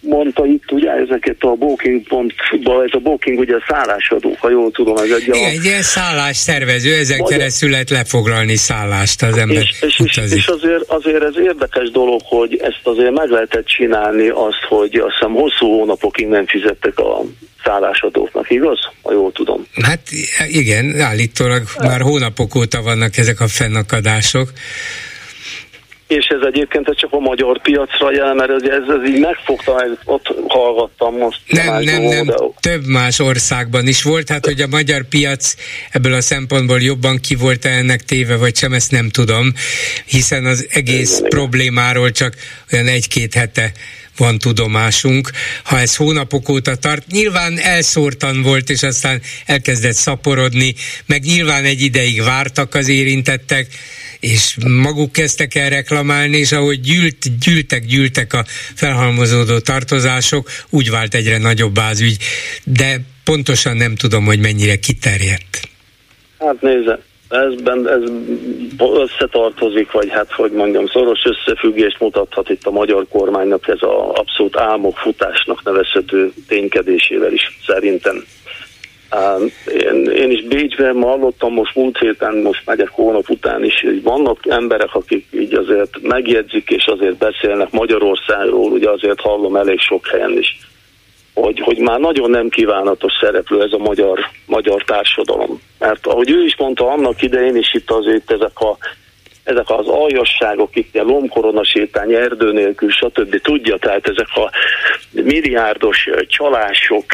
mondta itt ugye ezeket a booking.ba, ez a booking ugye a szállásadó, ha jól tudom, ez egy Igen, a... egy ilyen szervező, ezen Magyar... keresztül lehet lefoglalni szállást az ember és, és, és, és azért, azért ez érdekes dolog, hogy ezt azért meg lehetett csinálni azt, hogy azt hiszem hosszú hónapokig nem fizettek a szállásadóknak, igaz? Ha jól tudom. Hát igen, állítólag már hónapok óta vannak ezek a fennakadások és ez egyébként csak a magyar piacra jel, mert ez, ez, ez így megfogta, ott hallgattam most. Nem, nem, nem, de... több más országban is volt, hát hogy a magyar piac ebből a szempontból jobban ki volt -e ennek téve, vagy sem, ezt nem tudom, hiszen az egész igen, problémáról csak olyan egy-két hete van tudomásunk. Ha ez hónapok óta tart, nyilván elszórtan volt, és aztán elkezdett szaporodni, meg nyilván egy ideig vártak az érintettek, és maguk kezdtek el reklamálni, és ahogy gyűlt, gyűltek, gyűltek a felhalmozódó tartozások, úgy vált egyre nagyobb bázügy, de pontosan nem tudom, hogy mennyire kiterjedt. Hát nézze, ezben ez összetartozik, vagy hát hogy mondjam, szoros összefüggést mutathat itt a magyar kormánynak ez a abszolút álmok futásnak nevezhető ténykedésével is szerintem. Én, én is Bécsben hallottam most múlt héten, most megyek hónap után is, hogy vannak emberek, akik így azért megjegyzik és azért beszélnek Magyarországról, ugye azért hallom elég sok helyen is, hogy, hogy már nagyon nem kívánatos szereplő ez a magyar, magyar társadalom. Mert ahogy ő is mondta annak idején is itt azért ezek a ezek az aljasságok, itt a lomkorona sétány, erdő nélkül, stb. tudja, tehát ezek a milliárdos csalások,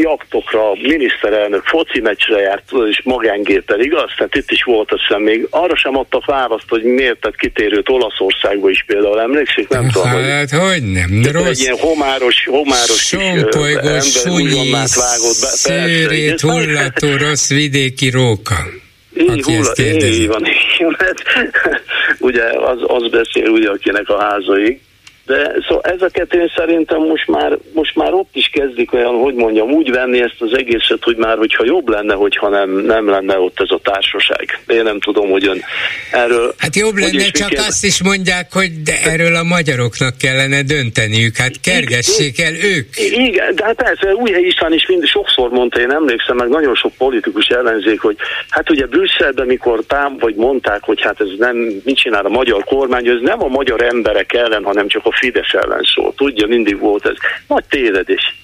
jaktokra, miniszterelnök foci meccsre járt, és magángéppel, igaz? Tehát itt is volt azt hiszem még. Arra sem adtak választ, hogy miért tett kitérőt Olaszországba is például, emlékszik? Nem tudom, hát, hogy, hogy nem, de rossz. Egy ilyen homáros, homáros Sompolygós, súlyíz, szőrét, hullató, rossz vidéki róka. Így, hulla, így van, így, hát, ugye az, az beszél, ugye, akinek a házaig. De szóval ezeket én szerintem most már, most már ott is kezdik olyan, hogy mondjam, úgy venni ezt az egészet, hogy már hogyha jobb lenne, hogyha nem, nem lenne ott ez a társaság. Én nem tudom, hogy ön erről... Hát jobb lenne, csak azt is mondják, hogy de erről a magyaroknak kellene dönteniük, hát kergessék el ők. Igen, de hát persze, Újhely István is mind sokszor mondta, én emlékszem, meg nagyon sok politikus ellenzék, hogy hát ugye Brüsszelben, mikor tám, vagy mondták, hogy hát ez nem, mit csinál a magyar kormány, ez nem a magyar emberek ellen, hanem csak a Fidesz ellen szól. Tudja, mindig volt ez. Nagy tévedés.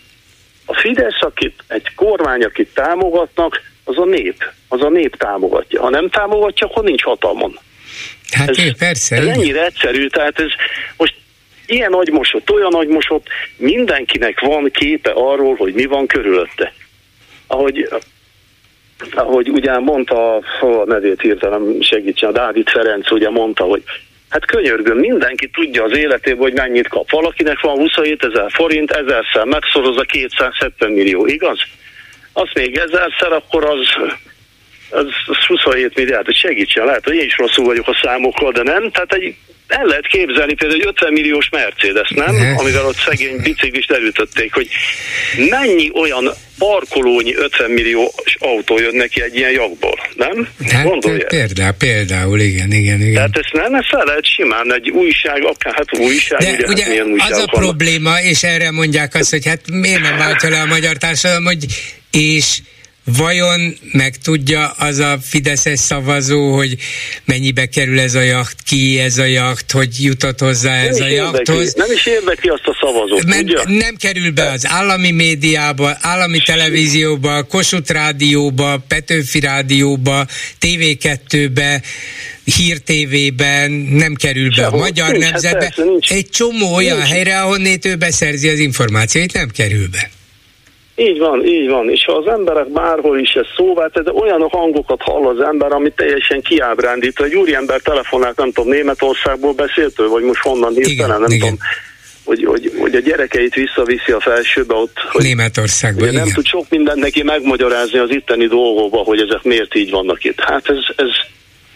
A Fidesz, akit, egy kormány, akit támogatnak, az a nép. Az a nép támogatja. Ha nem támogatja, akkor nincs hatalmon. Hát ez, persze. Ez ennyire egyszerű, tehát ez most ilyen agymosott, olyan agymosott, mindenkinek van képe arról, hogy mi van körülötte. Ahogy ahogy ugye mondta, a nevét hirtelen segítsen, a Dávid Ferenc ugye mondta, hogy Hát könyörgöm, mindenki tudja az életében, hogy mennyit kap. Valakinek van 27 ezer forint, ezerszer megszorozza 270 millió, igaz? Azt még ezerszer, akkor az, az, az 27 milliárd, hogy segítsen, lehet, hogy én is rosszul vagyok a számokkal, de nem. Tehát egy el lehet képzelni például egy 50 milliós Mercedes, nem? Ne. Amivel ott szegény biciklist elütötték, hogy mennyi olyan parkolónyi 50 milliós autó jön neki egy ilyen jakból, nem? Hát, Gondolja. Például, például, igen, igen, igen. Tehát ezt nem, ezt fel lehet simán egy újság, akár hát újság, De ugye, ugye hát újság az a vannak. probléma, és erre mondják azt, hogy hát miért nem váltja le a magyar társadalom, hogy és Vajon megtudja az a Fideszes szavazó, hogy mennyibe kerül ez a jacht, ki ez a jacht, hogy jutott hozzá ez nem a jachthoz? Nem is érdekli azt a szavazót, Mert tudja? Nem kerül be az állami médiába, állami televízióba, Kossuth rádióba, Petőfi rádióba, TV2-be, Hír TV-ben, nem kerül be Sehol, a Magyar nincs, hát Nemzetbe. Hát persze, nincs. Egy csomó olyan nincs. helyre, ahonnét ő beszerzi az információit, nem kerül be. Így van, így van. És ha az emberek bárhol is ez szóvá, de olyan hangokat hall az ember, ami teljesen kiábrándít. Egy úriember telefonált, nem tudom, Németországból beszéltől, vagy most honnan hirtelen, nem igen. tudom hogy, hogy, hogy a gyerekeit visszaviszi a felsőbe ott. Hogy Németországban, ugye nem tud sok mindent neki megmagyarázni az itteni dolgokba, hogy ezek miért így vannak itt. Hát ez, ez,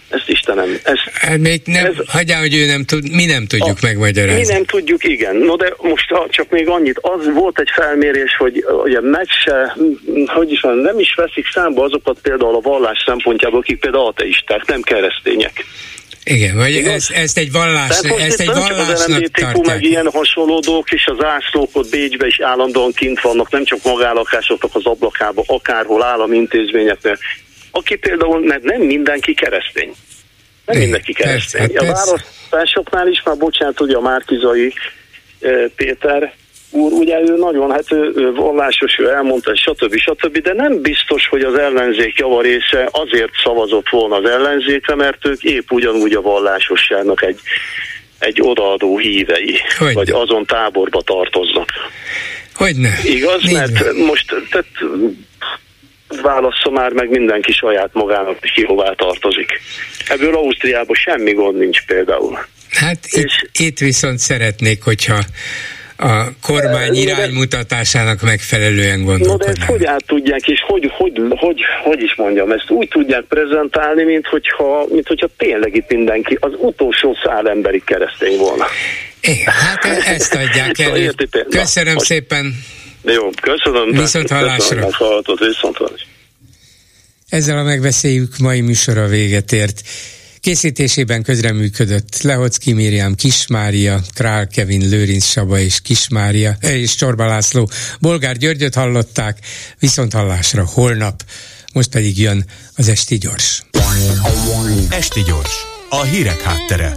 ezt Istenem, ez... Hát még nem, ez, hagyjál, hogy ő nem tud, mi nem tudjuk a, megmagyarázni. Mi nem tudjuk, igen. No de most csak még annyit, az volt egy felmérés, hogy ugye meg se, hogy is van, nem is veszik számba azokat például a vallás szempontjából, akik például ateisták, nem keresztények. Igen, vagy ezt, ezt egy vallás, Tehát, ezt egy vallásnak tartják. meg ilyen hasonló dolgok, és az ászlók ott Bécsbe is állandóan kint vannak, nem csak magállakásoknak az ablakába, akárhol állami intézményeknek, aki például, mert nem mindenki keresztény. Nem mindenki keresztény. Persze, a választásoknál is, már bocsánat, ugye a Márkizai Péter úr, ugye ő nagyon, hát ő, ő vallásos, ő elmondta, stb. stb., de nem biztos, hogy az ellenzék javarésze azért szavazott volna az ellenzékre, mert ők épp ugyanúgy a vallásosságnak egy, egy odaadó hívei, Hogy vagy azon táborba tartoznak. Hogyne. Igaz? Négy mert van. most tehát válassza már meg mindenki saját magának, hogy ki hová tartozik. Ebből Ausztriában semmi gond nincs például. Hát és itt, itt viszont szeretnék, hogyha a kormány iránymutatásának megfelelően gondolkodnak. No de ezt hogy át tudják, és hogy, hogy, hogy, hogy is mondjam, ezt úgy tudják prezentálni, mint hogyha, mint hogyha tényleg itt mindenki az utolsó szál emberi keresztény volna. Igen, hát ezt adják elő. Köszönöm Na, szépen. Jó, köszönöm. Viszont hallásra. Viszont Ezzel a megbeszéljük mai műsora véget ért. Készítésében közreműködött Lehocki Miriam, Kismária, Král Kevin, Lőrinc Saba és Kismária, és Csorba László. Bolgár Györgyöt hallották, viszont hallásra holnap. Most pedig jön az Esti Gyors. Esti Gyors, a hírek háttere.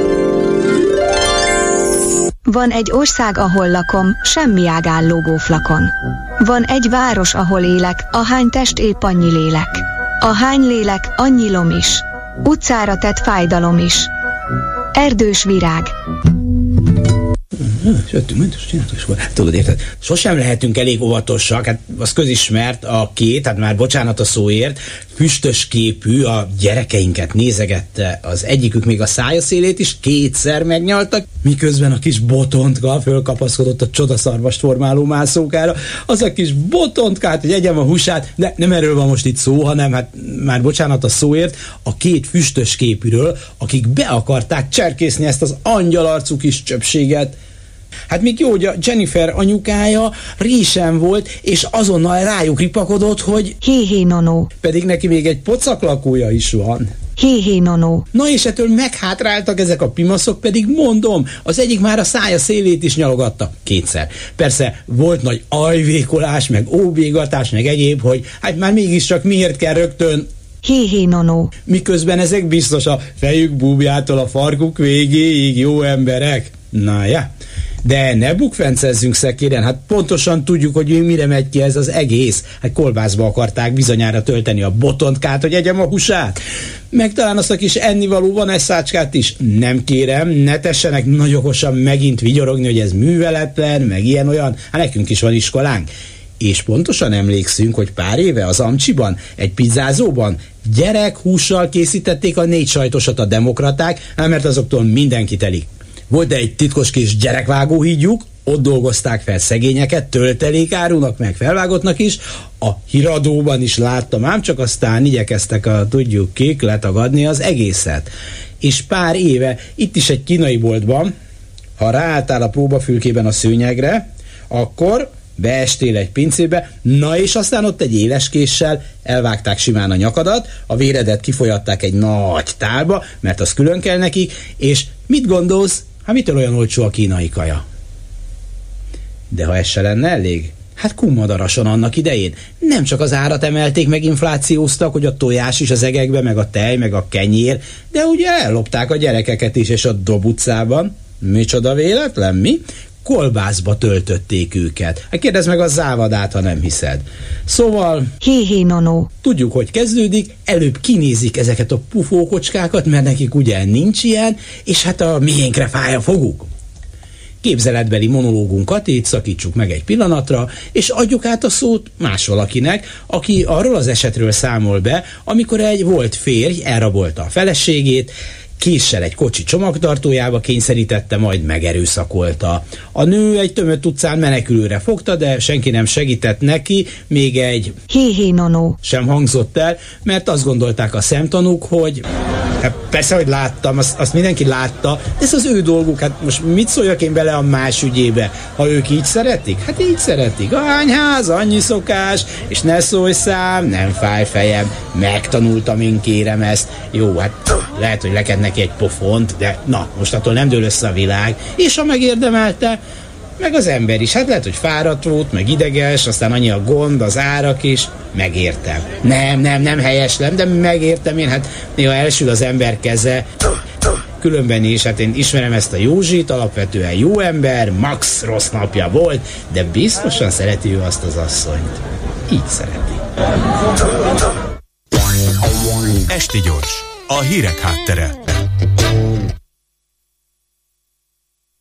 Van egy ország, ahol lakom, semmi ágán lógó flakon. Van egy város, ahol élek, ahány test épp annyi lélek. Ahány lélek, annyi lom is. Utcára tett fájdalom is. Erdős virág. Tudod, érted? Sosem lehetünk elég óvatosak, hát az közismert a két, hát már bocsánat a szóért, füstös képű a gyerekeinket nézegette. Az egyikük még a szája szélét is kétszer megnyaltak, miközben a kis botontka fölkapaszkodott a csodaszarvast formáló mászókára. Az a kis botontkát, hogy egyem a húsát, de nem erről van most itt szó, hanem hát már bocsánat a szóért, a két füstös képűről, akik be akarták cserkészni ezt az angyalarcú kis csöpséget, Hát még jó, hogy a Jennifer anyukája résen volt, és azonnal rájuk ripakodott, hogy hé hé nonó. Pedig neki még egy pocak lakója is van. Hé-hé, nonó. Na és ettől meghátráltak ezek a pimaszok, pedig mondom, az egyik már a szája szélét is nyalogatta. Kétszer. Persze volt nagy ajvékolás, meg óbégatás, meg egyéb, hogy hát már mégiscsak miért kell rögtön Hé-hé, nonó. Miközben ezek biztos a fejük búbjától a farkuk végéig jó emberek. Na ja. De ne bukfencezzünk szekéren, hát pontosan tudjuk, hogy mire megy ki ez az egész. Hát kolbászba akarták bizonyára tölteni a botontkát, hogy egyem a húsát. Meg talán azt a kis ennivaló van szácskát is. Nem kérem, ne tessenek nagy okosan megint vigyorogni, hogy ez műveletlen, meg ilyen-olyan. Hát nekünk is van iskolánk. És pontosan emlékszünk, hogy pár éve az Amcsiban, egy pizzázóban gyerek hússal készítették a négy sajtosat a demokraták, mert azoktól mindenki telik. Volt egy titkos kis gyerekvágó hídjuk, ott dolgozták fel szegényeket, töltelékárunak, meg felvágottnak is. A híradóban is láttam, ám csak aztán igyekeztek a tudjuk kik letagadni az egészet. És pár éve itt is egy kínai boltban, ha ráálltál a próbafülkében a szőnyegre, akkor beestél egy pincébe, na és aztán ott egy éles késsel elvágták simán a nyakadat, a véredet kifolyatták egy nagy tálba, mert az külön kell nekik, és mit gondolsz, Hát mitől olyan olcsó a kínai kaja? De ha ez se lenne elég, Hát kummadarason annak idején. Nem csak az árat emelték, meg inflációztak, hogy a tojás is az egekbe, meg a tej, meg a kenyér, de ugye ellopták a gyerekeket is, és a Dob utcában. Micsoda véletlen, mi? Kolbászba töltötték őket. Hát kérdezd meg a závadát, ha nem hiszed. Szóval... Hé-hé, nonó. Tudjuk, hogy kezdődik, előbb kinézik ezeket a pufókocskákat, mert nekik ugye nincs ilyen, és hát a miénkre fáj a foguk. Képzeletbeli monológunkat itt szakítsuk meg egy pillanatra, és adjuk át a szót más valakinek, aki arról az esetről számol be, amikor egy volt férj elrabolta a feleségét, késsel egy kocsi csomagtartójába kényszerítette, majd megerőszakolta. A nő egy tömött utcán menekülőre fogta, de senki nem segített neki, még egy hé-hé nonó sem hangzott el, mert azt gondolták a szemtanúk, hogy hát persze, hogy láttam, azt, azt mindenki látta, de ez az ő dolguk, hát most mit szóljak én bele a más ügyébe, ha ők így szeretik? Hát így szeretik. Anyház, annyi szokás, és ne szólj szám, nem fáj fejem, megtanultam én kérem ezt. Jó, hát lehet, hogy lekednek neki egy pofont, de na, most attól nem dől össze a világ, és ha megérdemelte, meg az ember is. Hát lehet, hogy fáradt volt, meg ideges, aztán annyi a gond, az árak is, megértem. Nem, nem, nem helyeslem, de megértem én, hát néha elsül az ember keze, különben is, hát én ismerem ezt a Józsit, alapvetően jó ember, max rossz napja volt, de biztosan szereti ő azt az asszonyt. Így szereti. Esti gyors, a hírek háttere.